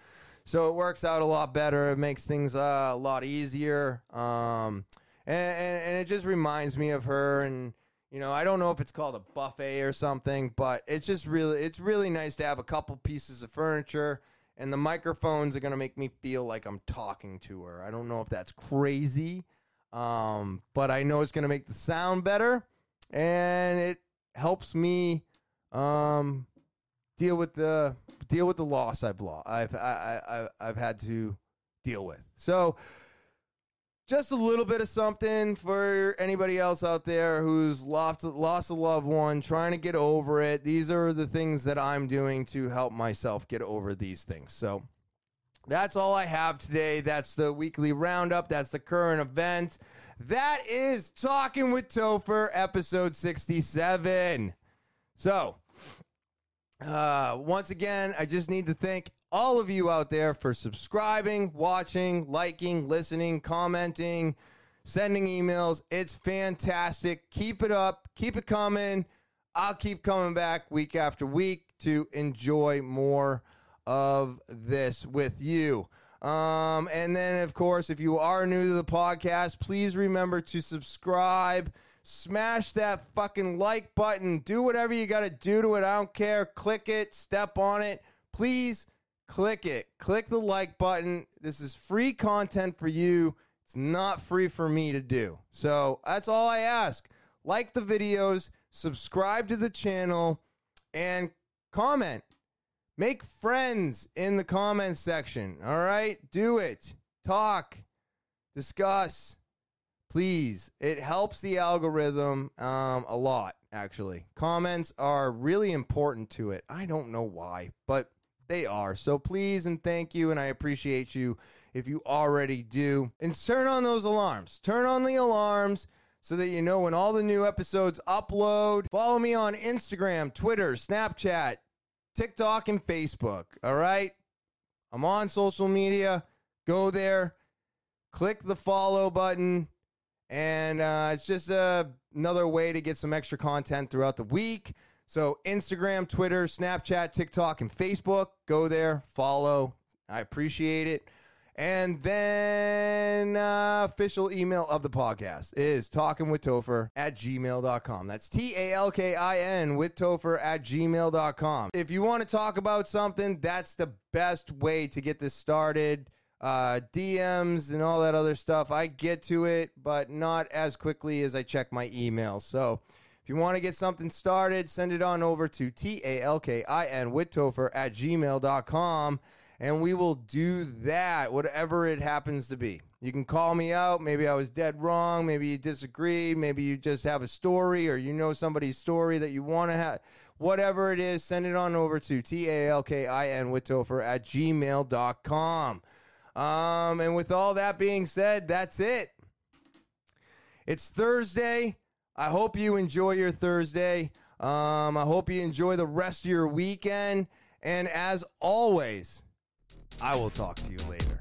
S1: so it works out a lot better. It makes things uh, a lot easier. Um, and, and, and it just reminds me of her. And you know, I don't know if it's called a buffet or something, but it's just really it's really nice to have a couple pieces of furniture and the microphones are going to make me feel like I'm talking to her. I don't know if that's crazy, um, but I know it's going to make the sound better, and it helps me um, deal with the deal with the loss I've lost. I've I, I, I've had to deal with. So just a little bit of something for anybody else out there who's lost lost a loved one, trying to get over it. These are the things that I'm doing to help myself get over these things. So that's all I have today. That's the weekly roundup. That's the current event. That is Talking with Topher, episode 67. So, uh, once again, I just need to thank all of you out there for subscribing, watching, liking, listening, commenting, sending emails. It's fantastic. Keep it up. Keep it coming. I'll keep coming back week after week to enjoy more of this with you. Um, and then, of course, if you are new to the podcast, please remember to subscribe. Smash that fucking like button. Do whatever you got to do to it. I don't care. Click it, step on it. Please click it. Click the like button. This is free content for you. It's not free for me to do. So that's all I ask. Like the videos, subscribe to the channel, and comment. Make friends in the comment section. All right? Do it. Talk. Discuss. Please. It helps the algorithm um, a lot, actually. Comments are really important to it. I don't know why, but they are. So please and thank you, and I appreciate you if you already do. And turn on those alarms. Turn on the alarms so that you know when all the new episodes upload. Follow me on Instagram, Twitter, Snapchat, TikTok and Facebook. All right. I'm on social media. Go there, click the follow button, and uh, it's just uh, another way to get some extra content throughout the week. So, Instagram, Twitter, Snapchat, TikTok, and Facebook. Go there, follow. I appreciate it. And then uh, official email of the podcast is talking with Topher at gmail.com. That's T A L K I N with Topher at gmail.com. If you want to talk about something, that's the best way to get this started. Uh, DMs and all that other stuff, I get to it, but not as quickly as I check my email. So if you want to get something started, send it on over to T A L K I N with Topher at gmail.com and we will do that, whatever it happens to be. You can call me out. Maybe I was dead wrong. Maybe you disagree. Maybe you just have a story or you know somebody's story that you want to have. Whatever it is, send it on over to T A L K I N with Topher at gmail.com. Um, and with all that being said, that's it. It's Thursday. I hope you enjoy your Thursday. Um, I hope you enjoy the rest of your weekend. And as always, I will talk to you later.